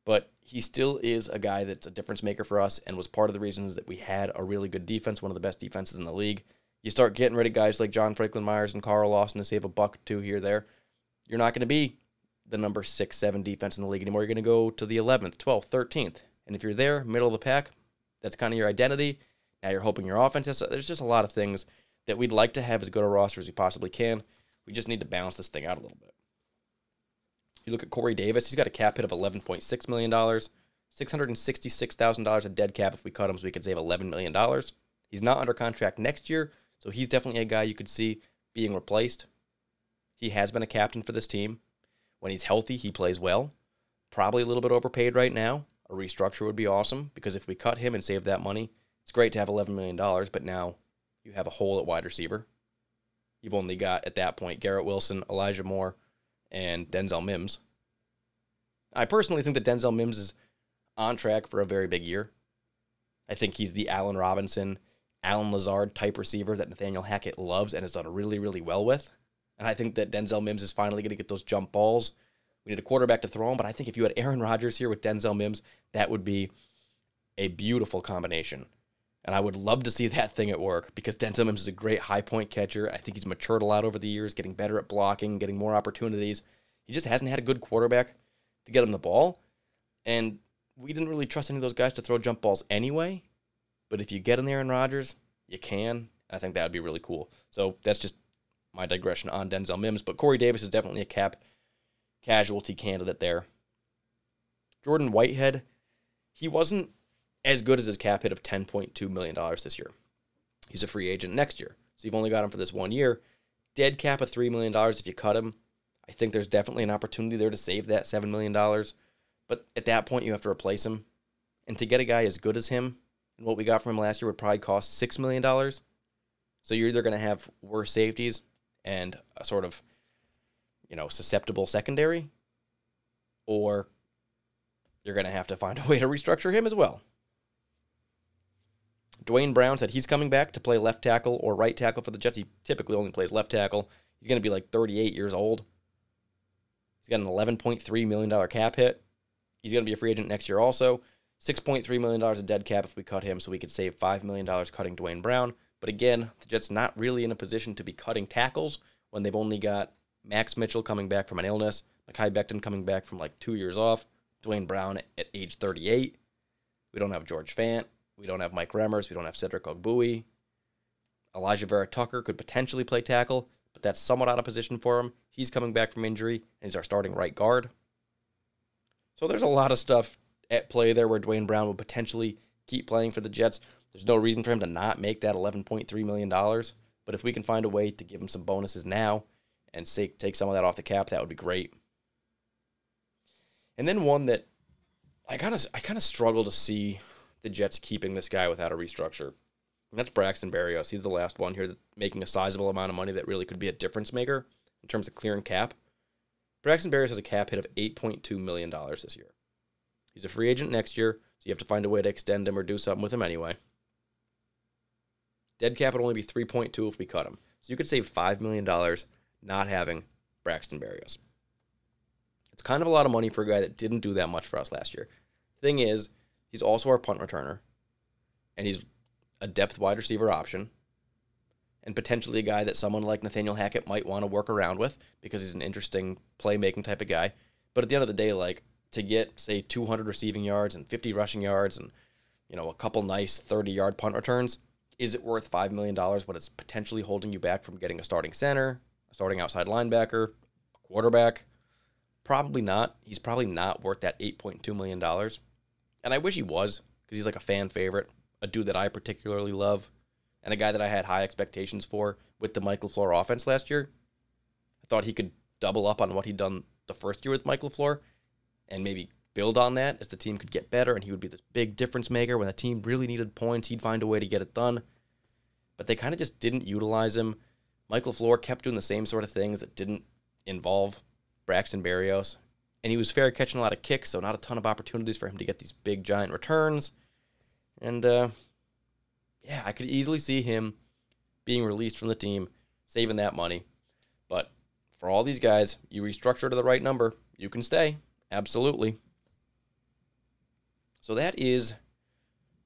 Speaker 2: but he still is a guy that's a difference maker for us and was part of the reasons that we had a really good defense, one of the best defenses in the league you start getting rid of guys like John Franklin Myers and Carl Lawson to save a buck or two here there, you're not going to be the number six, seven defense in the league anymore. You're going to go to the 11th, 12th, 13th. And if you're there, middle of the pack, that's kind of your identity. Now you're hoping your offense has. There's just a lot of things that we'd like to have as good a roster as we possibly can. We just need to balance this thing out a little bit. You look at Corey Davis, he's got a cap hit of $11.6 million, $666,000 of dead cap if we cut him so we could save $11 million. He's not under contract next year, so he's definitely a guy you could see being replaced. He has been a captain for this team. When he's healthy, he plays well. Probably a little bit overpaid right now. A restructure would be awesome because if we cut him and save that money, it's great to have $11 million, but now you have a hole at wide receiver. You've only got, at that point, Garrett Wilson, Elijah Moore, and Denzel Mims. I personally think that Denzel Mims is on track for a very big year. I think he's the Allen Robinson Allen Lazard type receiver that Nathaniel Hackett loves and has done really, really well with. And I think that Denzel Mims is finally going to get those jump balls. We need a quarterback to throw him, but I think if you had Aaron Rodgers here with Denzel Mims, that would be a beautiful combination. And I would love to see [LAUGHS] that thing at work because Denzel Mims is a great high point catcher. I think he's matured a lot over the years, getting better at blocking, getting more opportunities. He just hasn't had a good quarterback to get him the ball. And we didn't really trust any of those guys to throw jump balls anyway. But if you get there Aaron Rodgers, you can. I think that would be really cool. So that's just my digression on Denzel Mims. But Corey Davis is definitely a cap casualty candidate there. Jordan Whitehead, he wasn't as good as his cap hit of $10.2 million this year. He's a free agent next year. So you've only got him for this one year. Dead cap of $3 million if you cut him. I think there's definitely an opportunity there to save that $7 million. But at that point, you have to replace him. And to get a guy as good as him, and what we got from him last year would probably cost $6 million. So you're either going to have worse safeties and a sort of, you know, susceptible secondary, or you're going to have to find a [LAUGHS] way to restructure him as well. Duane Brown said he's coming back to play left tackle or right tackle for the Jets. He typically only plays left tackle. He's going to be like 38 years old. He's got an $11.3 million cap hit. He's going to be a free agent next year also. $6.3 million of dead cap if we cut him, so we could save $5 million cutting Duane Brown. But again, the Jets not really in a position to be cutting tackles when they've only got Max Mitchell coming back from an illness, Mekhi Becton coming back from like two years off, Duane Brown at age 38. We don't have George Fant. We don't have Mike Remmers. We don't have Cedric Ogbuehi. Alijah Vera Tucker could potentially play tackle, but that's somewhat out of position for him. He's coming back from injury, and he's our starting right guard. So there's a lot of stuff at play there where Duane Brown would potentially keep playing for the Jets. There's no reason for him to not make that $11.3 million. But if we can find a way to give him some bonuses now and say, take some of that off the cap, that would be great. And then one that I kind of I kind of struggle to see the Jets keeping this guy without a restructure. And that's Braxton Berrios. He's the last one here that's making a sizable amount of money that really could be a difference maker in terms of clearing cap. Braxton Berrios has a cap hit of $8.2 million this year. He's a free agent next year, so you have to find a way to extend him or do something with him anyway. Dead cap would only be 3.2 if we cut him. So you could save $5 million not having Braxton Berrios. It's kind of a lot of money for a guy that didn't do that much for us last year. Thing is, he's also our punt returner, and he's a depth wide receiver option, and potentially a guy that someone like Nathaniel Hackett might want to work around with because he's an interesting playmaking type of guy. But at the end of the day, like to get say 200 receiving yards and 50 rushing yards and you know a couple nice 30 yard punt returns, is it worth five million dollars when it's potentially holding you back from getting a starting center, a starting outside linebacker, a quarterback? Probably not. He's probably not worth that 8.2 million dollars. And I wish he was because he's like a fan favorite, a dude that I particularly love, and a guy that I had high expectations for with the Michael LaFleur offense last year. I thought he could double up on what he'd done the first year with Michael LaFleur and maybe build on that as the team could get better and he would be this big difference maker. When the team really needed points he'd find a way to get it done. But they kind of just didn't utilize him. Michael LaFleur kept doing the same sort of things that didn't involve Braxton Berrios. And he was fair catching a lot of kicks so not a ton of opportunities for him to get these big giant returns. And uh, yeah I could easily see him being released from the team saving that money. But for all these guys you restructure to the right number you can stay. Absolutely. So that is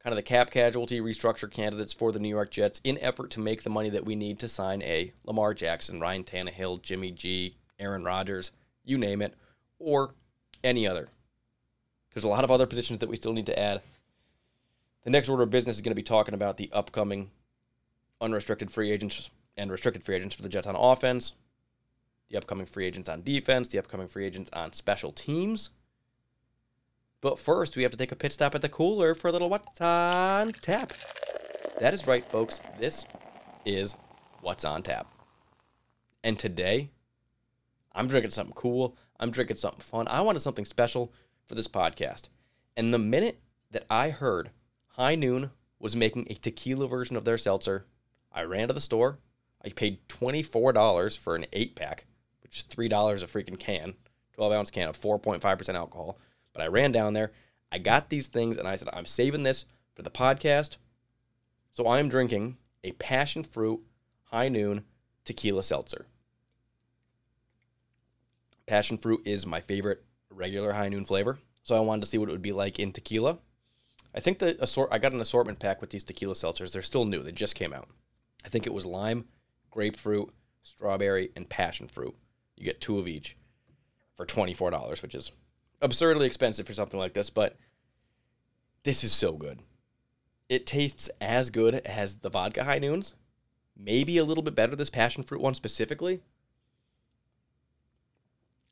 Speaker 2: kind of the cap casualty restructure candidates for the New York Jets in effort to make the money that we need to sign a Lamar Jackson, Ryan Tannehill, Jimmy G, Aaron Rodgers, you name it, or any other. There's a lot of other positions that we still need to add. The next order of business is going to be talking about the upcoming unrestricted free agents and restricted free agents for the Jets on offense the upcoming free agents on defense, the upcoming free agents on special teams. But first, we have to take a pit stop at the cooler for a little What's on Tap. That is right, folks. This is What's on Tap. And today, I'm drinking something cool. I'm drinking something fun. I wanted something special for this podcast. And the minute that I heard High Noon was making a tequila version of their seltzer, I ran to the store. I paid $24 for an eight pack which is three dollars a freaking can, twelve ounce can of four point five percent alcohol. But I ran down there, I got these things, and I said, I'm saving this for the podcast. So I am drinking a passion fruit high noon tequila seltzer. Passion fruit is my favorite regular high noon flavor, so I wanted to see what it would be like in tequila. I think the assort I got an assortment pack with these tequila seltzers. They're still new. They just came out. I think it was lime, grapefruit, strawberry, and passion fruit. You get two of each for $24, which is absurdly expensive for something like this, but this is so good. It tastes as good as the vodka high noons, maybe a little bit better this passion fruit one specifically.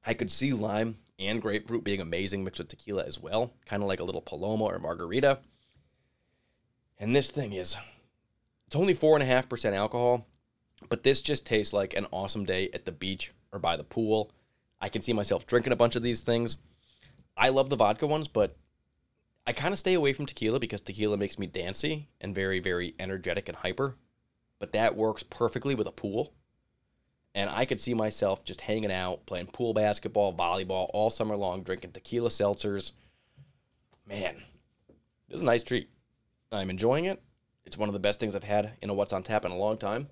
Speaker 2: I could see lime and grapefruit being amazing mixed with tequila as well, kind of like a little paloma or margarita. And this thing is, it's only 4.5% alcohol, but this just tastes like an awesome day at the beach or by the pool. I can see myself drinking a bunch of these things. I love the vodka ones, but I kind of stay away from tequila because tequila makes me dancy and very, very energetic and hyper. But that works perfectly with a pool. And I could see myself just hanging out, playing pool basketball, volleyball all summer long, drinking tequila seltzers. Man, this is a nice treat. I'm enjoying it. It's one of the best things I've had in a What's on Tap in a long time.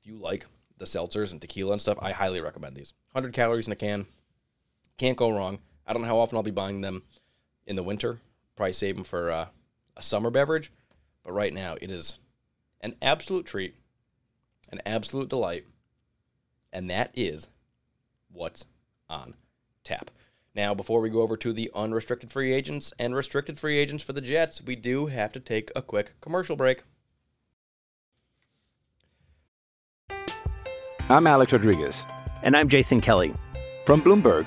Speaker 2: If you like the seltzers and tequila and stuff, I highly recommend these. 100 calories in a can. Can't go wrong. I don't know how often I'll be buying them in the winter. Probably save them for uh, a summer beverage. But right now, it is an absolute treat, an absolute delight. And that is what's on tap. Now, before we go over to the unrestricted free agents and restricted free agents for the Jets, we do have to take a quick commercial break.
Speaker 5: I'm Alex Rodriguez.
Speaker 6: And I'm Jason Kelly.
Speaker 5: From Bloomberg,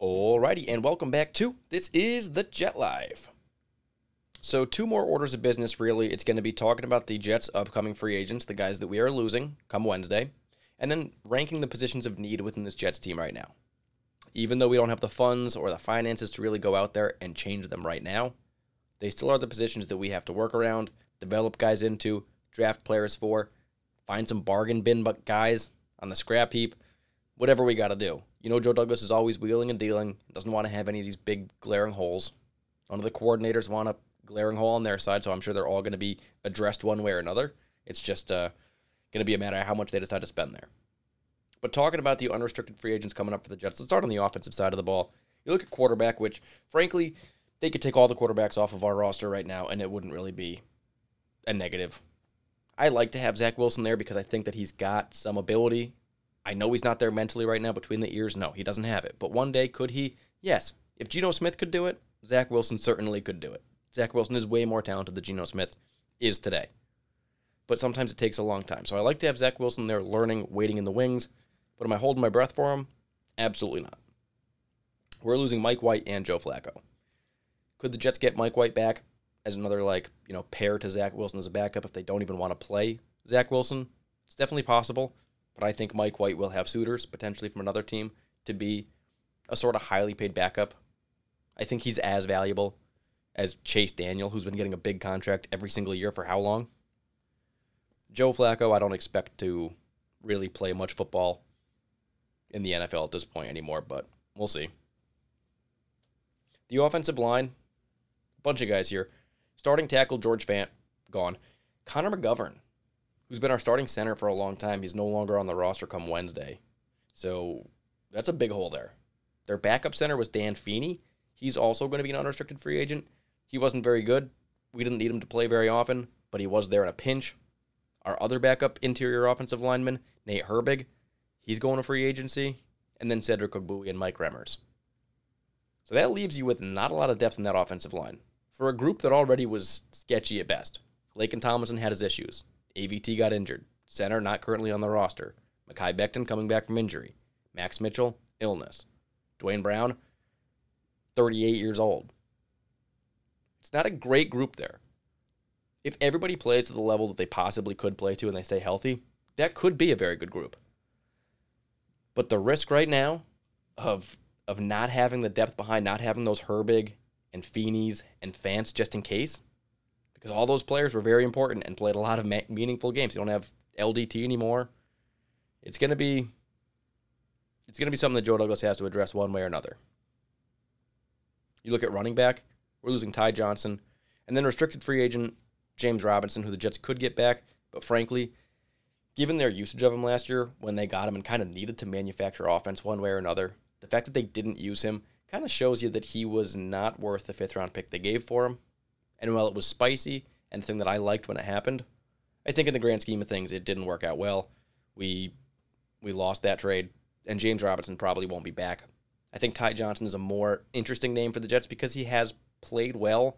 Speaker 2: Alrighty, and welcome back to This is the Jet Life. So, two more orders of business, really. It's going to be talking about the Jets' upcoming free agents, the guys that we are losing come Wednesday, and then ranking the positions of need within this Jets team right now. Even though we don't have the funds or the finances to really go out there and change them right now, they still are the positions that we have to work around, develop guys into, draft players for, find some bargain bin guys on the scrap heap, whatever we got to do. You know, Joe Douglas is always wheeling and dealing, doesn't want to have any of these big glaring holes. None of the coordinators want a glaring hole on their side, so I'm sure they're all going to be addressed one way or another. It's just uh, going to be a matter of how much they decide to spend there. But talking about the unrestricted free agents coming up for the Jets, let's start on the offensive side of the ball. You look at quarterback, which, frankly, they could take all the quarterbacks off of our roster right now, and it wouldn't really be a negative. I like to have Zach Wilson there because I think that he's got some ability. I know he's not there mentally right now between the ears. No, he doesn't have it. But one day, could he? Yes. If Geno Smith could do it, Zach Wilson certainly could do it. Zach Wilson is way more talented than Geno Smith is today. But sometimes it takes a long time. So I like to have Zach Wilson there learning, waiting in the wings. But am I holding my breath for him? Absolutely not. We're losing Mike White and Joe Flacco. Could the Jets get Mike White back as another like, you know, pair to Zach Wilson as a backup if they don't even want to play Zach Wilson? It's definitely possible, but I think Mike White will have suitors potentially from another team to be a sort of highly paid backup. I think he's as valuable as Chase Daniel, who's been getting a big contract every single year for how long? Joe Flacco, I don't expect to really play much football in the NFL at this point anymore, but we'll see. The offensive line, bunch of guys here. Starting tackle George Fant, gone. Connor McGovern, who's been our starting center for a long time, he's no longer on the roster come Wednesday. So that's a big hole there. Their backup center was Dan Feeney. He's also going to be an unrestricted free agent. He wasn't very good. We didn't need him to play very often, but he was there in a pinch. Our other backup interior offensive lineman, Nate Herbig, he's going to free agency. And then Cedric Ogbuehi and Mike Remmers. So that leaves you with not a lot of depth in that offensive line. For a group that already was sketchy at best, Laken Tomlinson had his issues. AVT got injured. Center not currently on the roster. Mekhi Becton coming back from injury. Max Mitchell, illness. Duane Brown, 38 years old. It's not a great group there. if everybody plays to the level that they possibly could play to and they stay healthy, that could be a very good group. But the risk right now of of not having the depth behind, not having those Herbig and Feeneys and Fants just in case, because all those players were very important and played a lot of ma- meaningful games. You don't have LDT anymore. It's gonna be it's gonna be something that Joe Douglas has to address one way or another. You look at running back, we're losing Ty Johnson, and then restricted free agent James Robinson, who the Jets could get back, but frankly, given their usage of him last year when they got him and kind of needed to manufacture offense one way or another, the fact that they didn't use him kind of shows you that he was not worth the fifth round pick they gave for him. And while it was spicy and the thing that I liked when it happened, I think in the grand scheme of things it didn't work out well. We we lost that trade, and James Robinson probably won't be back. I think Ty Johnson is a more interesting name for the Jets because he has played well.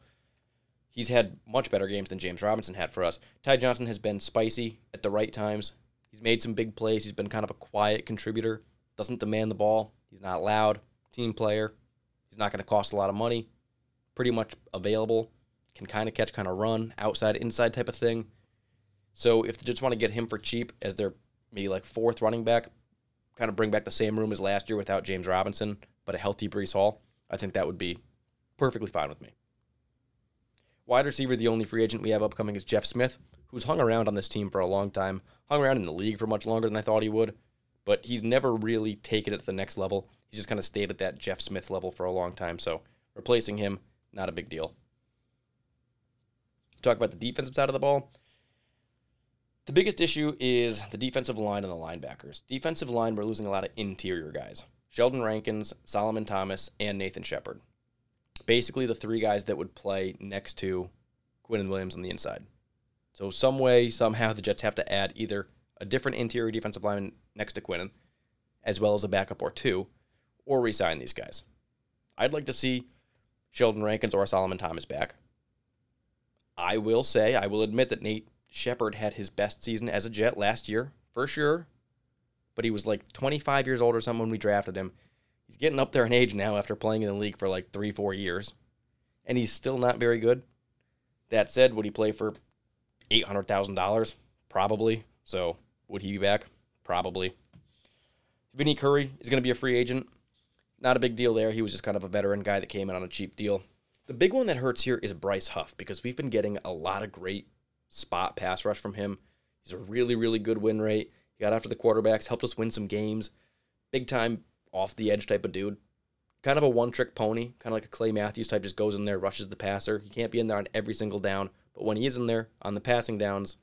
Speaker 2: He's had much better games than James Robinson had for us. Ty Johnson has been spicy at the right times. He's made some big plays. He's been kind of a quiet contributor. Doesn't demand the ball. He's not loud. Team player. He's not going to cost a lot of money. Pretty much available. Can kind of catch, kind of run, outside, inside type of thing. So if they just want to get him for cheap as their maybe like fourth running back, kind of bring back the same room as last year without James Robinson, but a healthy Breece Hall, I think that would be perfectly fine with me. Wide receiver, the only free agent we have upcoming is Jeff Smith, who's hung around on this team for a long time, hung around in the league for much longer than I thought he would, but he's never really taken it to the next level. He's just kind of stayed at that Jeff Smith level for a long time, so replacing him, not a big deal. Talk about the defensive side of the ball. The biggest issue is the defensive line and the linebackers. Defensive line, we're losing a lot of interior guys. Sheldon Rankins, Solomon Thomas, and Nathan Shepard. Basically, the three guys that would play next to Quinnen Williams on the inside. So, some way, somehow, the Jets have to add either a different interior defensive lineman next to Quinnen, as well as a backup or two, or resign these guys. I'd like to see Sheldon Rankins or Solomon Thomas back. I will say, I will admit that Nate Shepard had his best season as a Jet last year, for sure. But he was like 25 years old or something when we drafted him. He's getting up there in age now after playing in the league for like three, four years. And he's still not very good. That said, would he play for $800,000? Probably. So would he be back? Probably. Vinny Curry is going to be a free agent. Not a big deal there. He was just kind of a veteran guy that came in on a cheap deal. The big one that hurts here is Bryce Huff because we've been getting a lot of great spot pass rush from him. He's a really, really good win rate. He got after the quarterbacks, helped us win some games. Big time off the edge type of dude. Kind of a one trick pony, kind of like a Clay Matthews type, just goes in there, rushes the passer. He can't be in there on every single down, but when he is in there on the passing downs,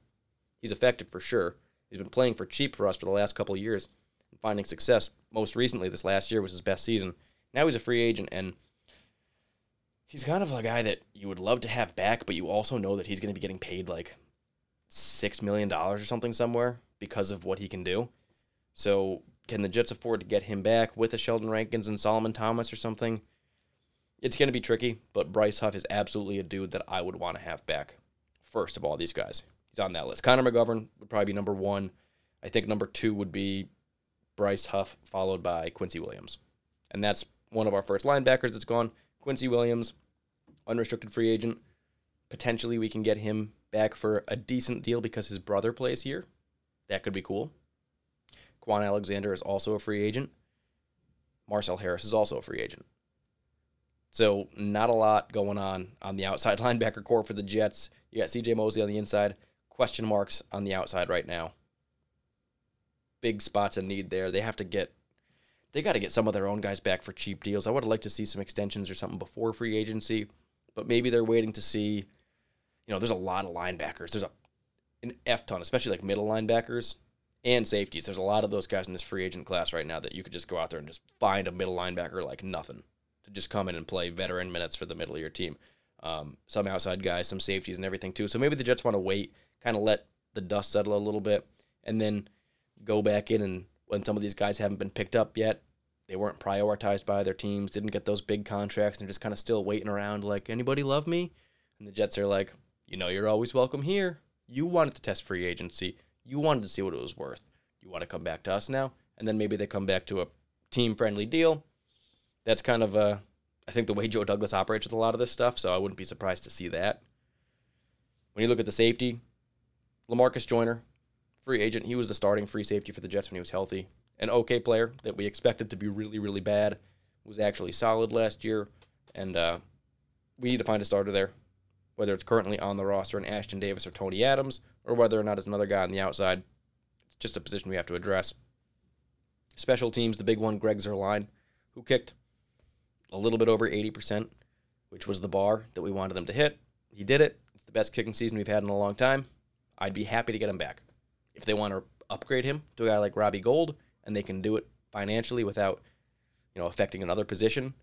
Speaker 2: he's effective for sure. He's been playing for cheap for us for the last couple of years and finding success. Most recently, this last year was his best season. Now he's a free agent, and he's kind of a guy that you would love to have back, but you also know that he's going to be getting paid like six million dollars or something somewhere because of what he can do. So can the Jets afford to get him back with a Sheldon Rankins and Solomon Thomas or something? It's going to be tricky, but Bryce Huff is absolutely a dude that I would want to have back. First of all, these guys, he's on that list. Connor McGovern would probably be number one. I think number two would be Bryce Huff, followed by Quincy Williams, and that's one of our first linebackers that's gone. Quincy Williams, unrestricted free agent. Potentially, we can get him back for a decent deal because his brother plays here. That could be cool. Kwon Alexander is also a free agent. Marcel Harris is also a free agent. So, not a lot going on on the outside [LAUGHS] linebacker corps for the Jets. You got CJ Mosley on the inside. Question marks on the outside right now. Big spots in need there. They have to get they got to get some of their own guys back for cheap deals. I would have liked to see some extensions or something before free agency, but maybe they're waiting to see. You know, there's a lot of linebackers. There's a an F ton, especially like middle linebackers and safeties. There's a lot of those guys in this free agent class right now that you could just go out there and just find a middle linebacker like nothing to just come in and play veteran minutes for the middle of your team. Um, some outside guys, some safeties, and everything too. So maybe the Jets want to wait, kind of let the dust settle a little bit, and then go back in and when some of these guys haven't been picked up yet, they weren't prioritized by their teams, didn't get those big contracts, and they're just kind of still waiting around like, anybody love me? And the Jets are like, you know, you're always welcome here. You wanted to test free agency. You wanted to see what it was worth. You want to come back to us now? And then maybe they come back to a team friendly deal. That's kind of, uh, I think, the way Joe Douglas operates with a lot of this stuff, so I wouldn't be surprised to see that. When you look at the safety, Lamarcus Joyner, free agent, he was the starting free safety for the Jets when he was healthy. An okay player that we expected to be really, really bad was actually solid last year. And uh, we need to find a starter there, whether it's currently on the roster in Ashtyn Davis or Tony Adams, or whether or not it's another guy on the outside. It's just a position we have to address. Special teams, the big one, Greg Zuerlein, who kicked a little bit over 80%, which was the bar that we wanted them to hit. He did it. It's the best kicking season we've had in a long time. I'd be happy to get him back. If they want to upgrade him to a guy like Robbie Gould and they can do it financially without, you know, affecting another position,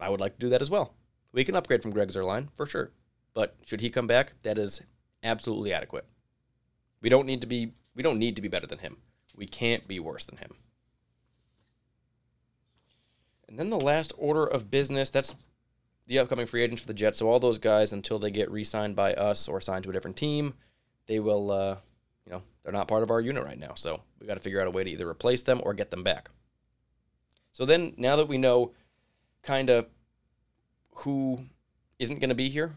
Speaker 2: I would like to do that as well. We can upgrade from Greg Zuerlein for sure. But should he come back, that is absolutely adequate. We don't need to be we don't need to be better than him. We can't be worse than him. And then the last order of business, that's the upcoming free agents for the Jets. So all those guys, until they get re-signed by us or signed to a different team, they will, uh, you know, they're not part of our unit right now. So we got to figure out a way to either replace them or get them back. So then, now that we know kind of who isn't going to be here,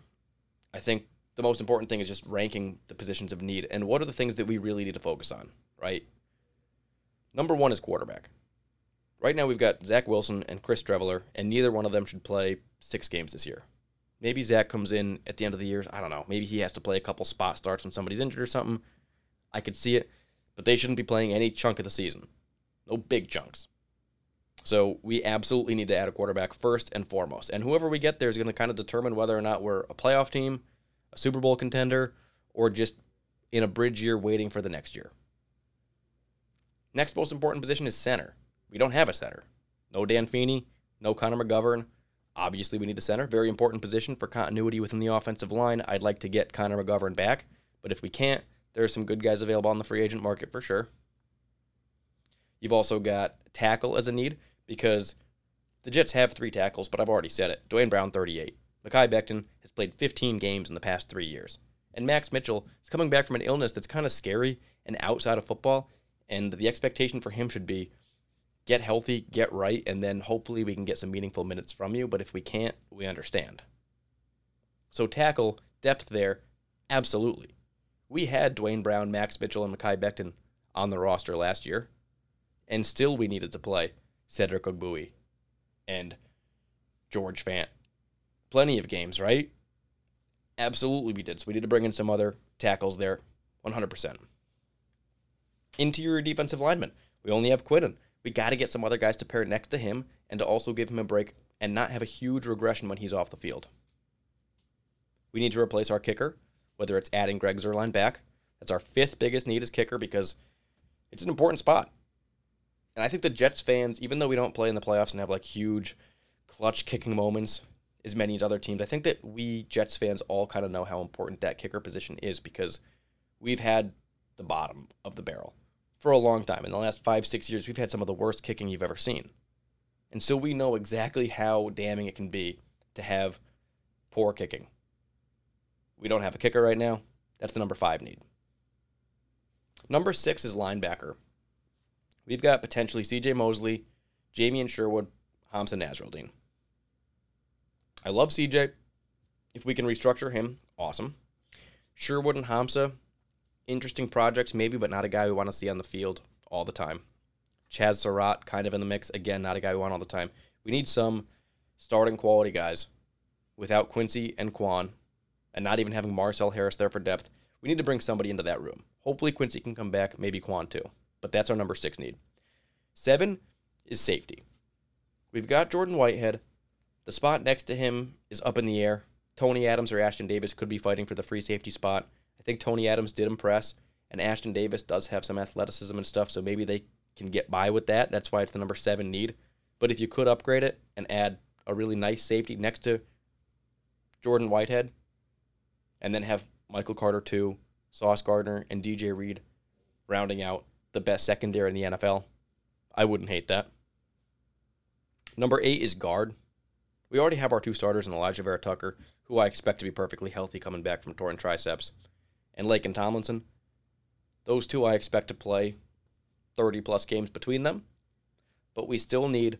Speaker 2: I think the most important thing is just ranking the positions of need and what are the things that we really need to focus on, right? Number one is quarterback. Right now, we've got Zach Wilson and Chris Streveler, and neither one of them should play six games this year. Maybe Zach comes in at the end of the year. I don't know. Maybe he has to play a couple spot starts when somebody's injured or something. I could see it, but they shouldn't be playing any chunk of the season. No big chunks. So we absolutely need to add a quarterback first and foremost. And whoever we get there is going to kind of determine whether or not we're a playoff team, a Super Bowl contender, or just in a bridge year waiting for the next year. Next most important position is center. We don't have a center. No Dan Feeney, no Connor McGovern. Obviously, we need a center. Very important position for continuity within the offensive line. I'd like to get Connor McGovern back, but if we can't, there are some good guys available on the free agent market for sure. You've also got tackle as a need because the Jets have three tackles, but I've already said it. Duane Brown, 38. Mekhi Becton has played 15 games in the past three years. And Max Mitchell is coming back from an illness that's kind of scary and outside of football. And the expectation for him should be get healthy, get right, and then hopefully we can get some meaningful minutes from you. But if we can't, we understand. So tackle, depth there, absolutely. We had Duane Brown, Max Mitchell, and Mekhi Becton on the roster last year, and still we needed to play Cedric Ogbuehi and George Fant. Plenty of games, right? Absolutely, we did. So we need to bring in some other tackles there, 100%. Interior defensive lineman. We only have Quinnen. We got to get some other guys to pair next to him and to also give him a break and not have a huge regression when he's off the field. We need to replace our kicker, whether it's adding Greg Zuerlein back. That's our fifth biggest need as kicker because it's an important spot. And I think the Jets fans, even though we don't play in the playoffs and have like huge clutch kicking moments as many as other teams, I think that we Jets fans all kind of know how important that kicker position is because we've had the bottom of the barrel for a long time. In the last five, six years, we've had some of the worst kicking you've ever seen. And so we know exactly how damning it can be to have poor kicking. We don't have a kicker right now. That's the number five need. Number six is linebacker. We've got potentially CJ Mosley, Jamien Sherwood, Hamsah Nasirildeen. I love CJ. If we can restructure him, awesome. Sherwood and Hamsah, interesting projects, maybe, but not a guy we want to see on the field all the time. Chazz Surratt, kind of in the mix. Again, not a guy we want all the time. We need some starting quality guys without Quincy and Kwon, and not even having Marcel Harris there for depth. We need to bring somebody into that room. Hopefully, Quincy can come back, maybe Kwon too. But that's our number six need. Seven is safety. We've got Jordan Whitehead. The spot next to him is up in the air. Tony Adams or Ashtyn Davis could be fighting for the free safety spot. I think Tony Adams did impress, and Ashtyn Davis does have some athleticism and stuff, so maybe they can get by with that. That's why it's the number seven need. But if you could upgrade it and add a really nice safety next to Jordan Whitehead, and then have Michael Carter two, Sauce Gardner, and DJ Reed rounding out the best secondary in the NFL, I wouldn't hate that. Number eight is guard. We already have our two starters in Alijah Vera Tucker, who I expect to be perfectly healthy coming back from torn triceps and Laken Tomlinson. Those two I expect to play 30 plus games between them, but we still need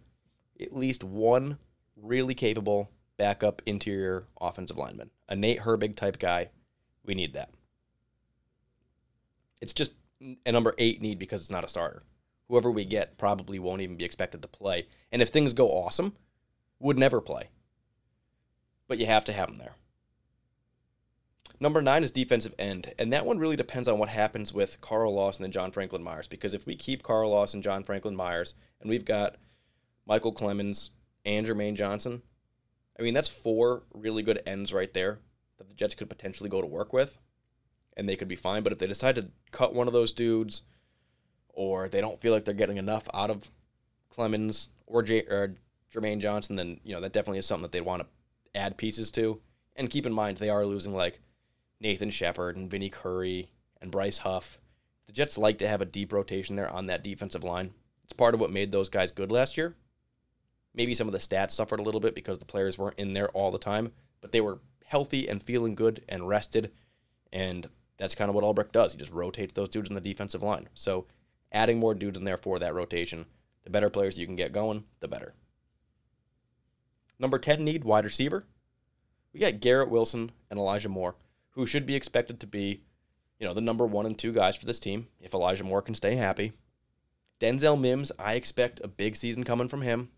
Speaker 2: at least one really capable backup interior offensive lineman, a Nate Herbig type guy We need that. It's just a number eight need because it's not a starter. Whoever we get probably won't even be expected to play. And if things go awesome, would never play. But you have to have them there. Number nine is defensive end, and that one really depends on what happens with Carl Lawson and John Franklin Myers. Because if we keep Carl Lawson, John Franklin Myers, and we've got Micheal Clemons and Jermaine Johnson, I mean that's four really good ends right there that the Jets could potentially go to work with, and they could be fine. But if they decide to cut one of those dudes, or they don't feel like they're getting enough out of Clemons or, J- or Jermaine Johnson, then you know that definitely is something that they'd want to add pieces to. And keep in mind they are losing like Nathan Shepherd and Vinny Curry and Bryce Huff. The Jets like to have a deep rotation there on that defensive line. It's part of what made those guys good last year. Maybe some of the stats suffered a little bit because the players weren't in there all the time, but they were healthy and feeling good and rested. And that's kind of what Ulbrich does. He just rotates those dudes in the defensive line. So adding more dudes in there for that rotation, the better players you can get going, the better. Number 10 need wide receiver. We got Garrett Wilson and Elijah Moore who should be expected to be, you know, the number one and two guys for this team if Elijah Moore can stay happy. Denzel Mims, I expect a big season coming from him.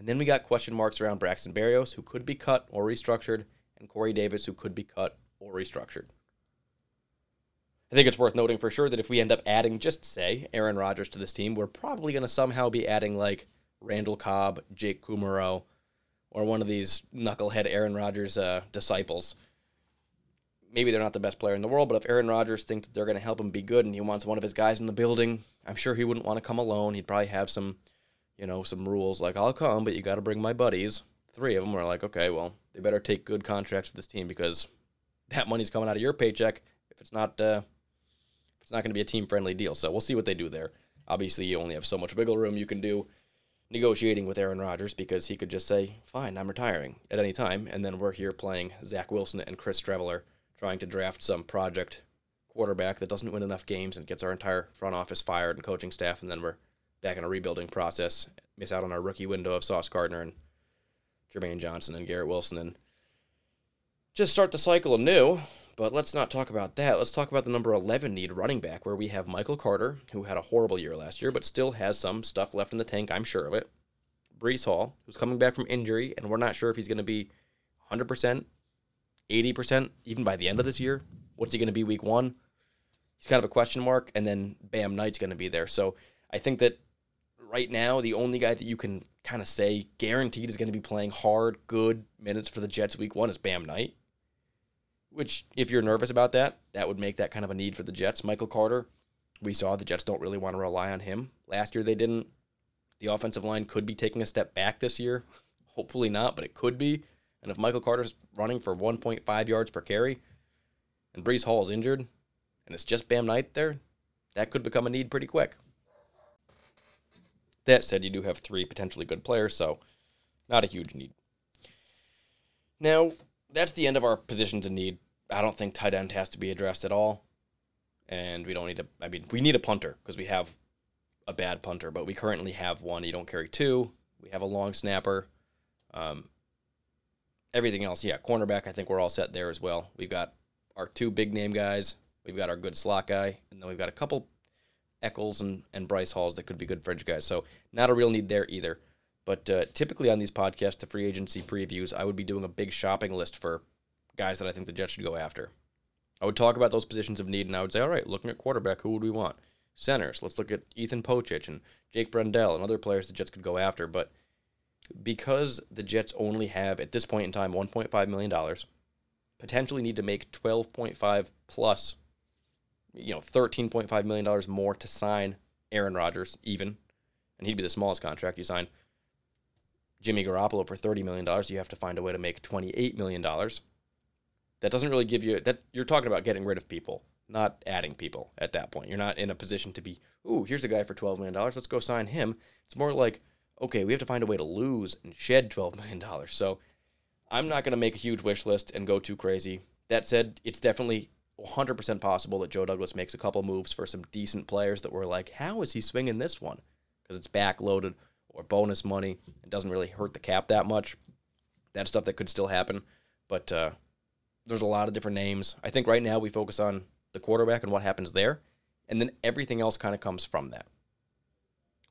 Speaker 2: And then we got question marks around Braxton Berrios, who could be cut or restructured, and Corey Davis, who could be cut or restructured. I think it's worth noting for sure that if we end up adding, just say, Aaron Rodgers to this team, we're probably going to somehow be adding like Randall Cobb, Jake Kumerow, or one of these knucklehead Aaron Rodgers uh, disciples maybe they're not the best player in the world, but if Aaron Rodgers thinks that they're going to help him be good and he wants one of his guys in the building, I'm sure he wouldn't want to come alone. He'd probably have some, you know, some rules like I'll come, but you got to bring my buddies. Three of them are like, okay, well, they better take good contracts for this team because that money's coming out of your paycheck. If it's not, uh, if it's not going to be a team friendly deal. So we'll see what they do there. Obviously, you only have so much wiggle room you can do negotiating with Aaron Rodgers because he could just say, fine, I'm retiring at any time. And then we're here playing Zach Wilson and Chris Streveler trying to draft some project quarterback that doesn't win enough games and gets our entire front office fired and coaching staff, and then we're back in a rebuilding process. Miss out on our rookie window of Sauce Gardner and Jermaine Johnson and Garrett Wilson, and just start the cycle anew. But let's not talk about that. Let's talk about the number 11 need running back, where we have Michael Carter, who had a horrible year last year, but still has some stuff left in the tank, I'm sure of it. Breece Hall, who's coming back from injury, and we're not sure if he's going to be 100%, 80% even by the end of this year. What's he going to be week one? He's kind of a question mark. And then Bam Knight's going to be there. So I think that right now, the only guy that you can kind of say guaranteed is going to be playing hard, good minutes for the Jets week one is Bam Knight. Which, if you're nervous about that, that would make that kind of a need for the Jets. Michael Carter, we saw the Jets don't really want to rely on him. Last year they didn't. The offensive line could be taking a step back this year. [LAUGHS] Hopefully not, but it could be. And if Michael Carter's running for 1.5 yards per carry and Breece Hall is injured and it's just Bam Knight there, that could become a need pretty quick. That said, you do have three potentially good players, so not a huge need. Now, that's the end of our positions in need. I don't think tight end has to be addressed at all. And we don't need to, I mean, we need a punter because we have a bad punter, but we currently have one. You don't carry two. We have a long snapper. Um, everything else, yeah, cornerback, I think we're all set there as well. We've got our two big name guys. We've got our good slot guy, and then we've got a couple Echols and, and Bryce Halls that could be good fringe guys. So not a real need there either. But uh, typically on these podcasts, the free agency previews, I would be doing a big shopping list for guys that I think the Jets should go after. I would talk about those positions of need, and I would say, all right, looking at quarterback, who would we want? Centers, let's look at Ethan Pocic and Jake Brendel and other players the Jets could go after. But because the Jets only have at this point in time 1.5 million dollars, potentially need to make 12.5 plus, you know, 13.5 million dollars more to sign Aaron Rodgers even, and he'd be the smallest contract you sign. Jimmy Garoppolo for 30 million dollars, you have to find a way to make 28 million dollars. That doesn't really give you that you're talking about getting rid of people, not adding people at that point. You're not in a position to be, ooh, here's a guy for 12 million dollars, let's go sign him. It's more like okay, we have to find a way to lose and shed $12 [LAUGHS] million. So I'm not going to make a huge wish list and go too crazy. That said, it's definitely 100% possible that Joe Douglas makes a couple moves for some decent players that were like, how is he swinging this one? Because it's backloaded or bonus money. It doesn't really hurt the cap that much. That's stuff that could still happen. But uh, there's a lot of different names. I think right now we focus on the quarterback and what happens there, and then everything else kind of comes from that.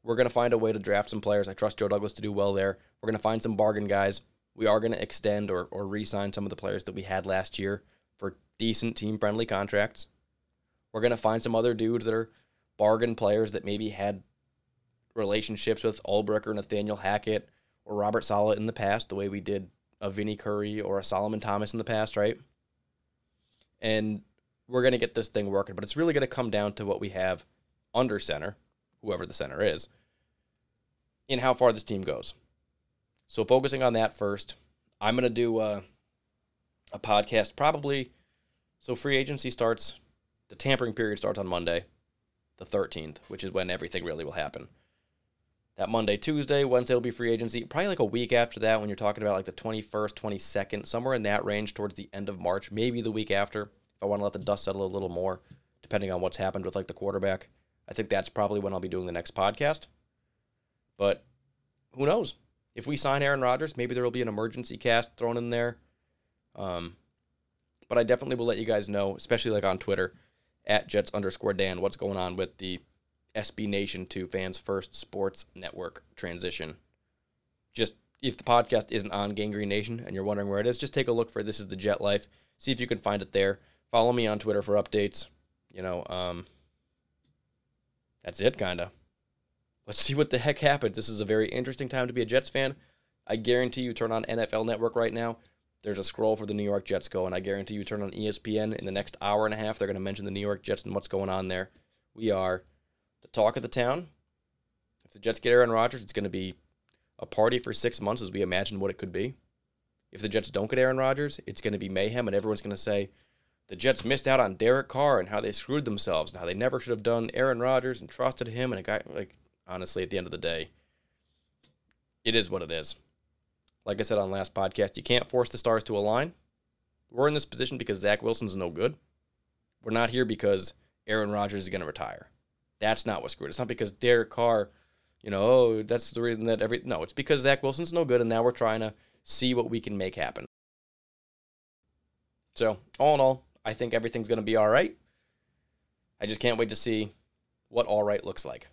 Speaker 2: We're going to find a way to draft some players. I trust Joe Douglas to do well there. We're going to find some bargain guys. We are going to extend or, or re sign some of the players that we had last year decent team friendly contracts. We're going to find some other dudes that are bargain players that maybe had relationships with Ulbrich or Nathaniel Hackett or Robert Saleh in the past, the way we did a Vinny Curry or a Solomon Thomas in the past, right? And we're going to get this thing working, but it's really going to come down to what we have under center, whoever the center is, in how far this team goes. So focusing on that first, I'm going to do a, a podcast probably. So free agency starts, the tampering period starts on Monday, the 13th, which is when everything really will happen. That Monday, Tuesday, Wednesday will be free agency. Probably like a week after that, when you're talking about like the 21st, 22nd, somewhere in that range towards the end of March, maybe the week after. If I want to let the dust settle a little more, depending on what's happened with like the quarterback, I think that's probably when I'll be doing the next podcast. But who knows? If we sign Aaron Rodgers, maybe there will be an emergency cast thrown in there. Um, but I definitely will let you guys know, especially like on Twitter, at Jets underscore Dan, what's going on with the SB Nation to Fans First Sports Network transition. Just if the podcast isn't on Gang Green Nation and you're wondering where it is, just take a look for This is the Jet Life. See if you can find it there. Follow me on Twitter for updates. You know, um, that's it, kind of. Let's see what the heck happens. This is a very interesting time to be a Jets fan. I guarantee you turn on NFL Network right now. There's a scroll for the New York Jets going. I guarantee you turn on ESPN in the next hour and a half. They're going to mention the New York Jets and what's going on there. We are the talk of the town. If the Jets get Aaron Rodgers, it's going to be a party for six months as we imagine what it could be. If the Jets don't get Aaron Rodgers, it's going to be mayhem, and everyone's going to say the Jets missed out on Derek Carr and how they screwed themselves and how they never should have done Aaron Rodgers and trusted him. And a guy, like, honestly, at the end of the day, it is what it is. Like I said on last podcast, you can't force the stars to align. We're in this position because Zach Wilson's no good. We're not here because Aaron Rodgers is going to retire. That's not what screwed. It's not because Derek Carr, you know, oh, that's the reason that every no, it's because Zach Wilson's no good, and now we're trying to see what we can make happen. So, all in all, I think everything's going to be all right. I just can't wait to see what all right looks like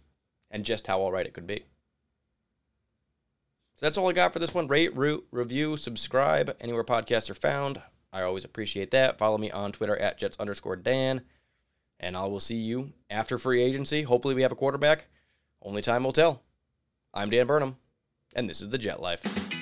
Speaker 2: and just how all right it could be. So that's all I got for this one. Rate, root, review, subscribe anywhere podcasts are found. I always appreciate that. Follow me on Twitter at Jets underscore Dan. And I will see you after free agency. Hopefully, we have a quarterback. Only time will tell. I'm Dan Burnham, and this is the Jet Life.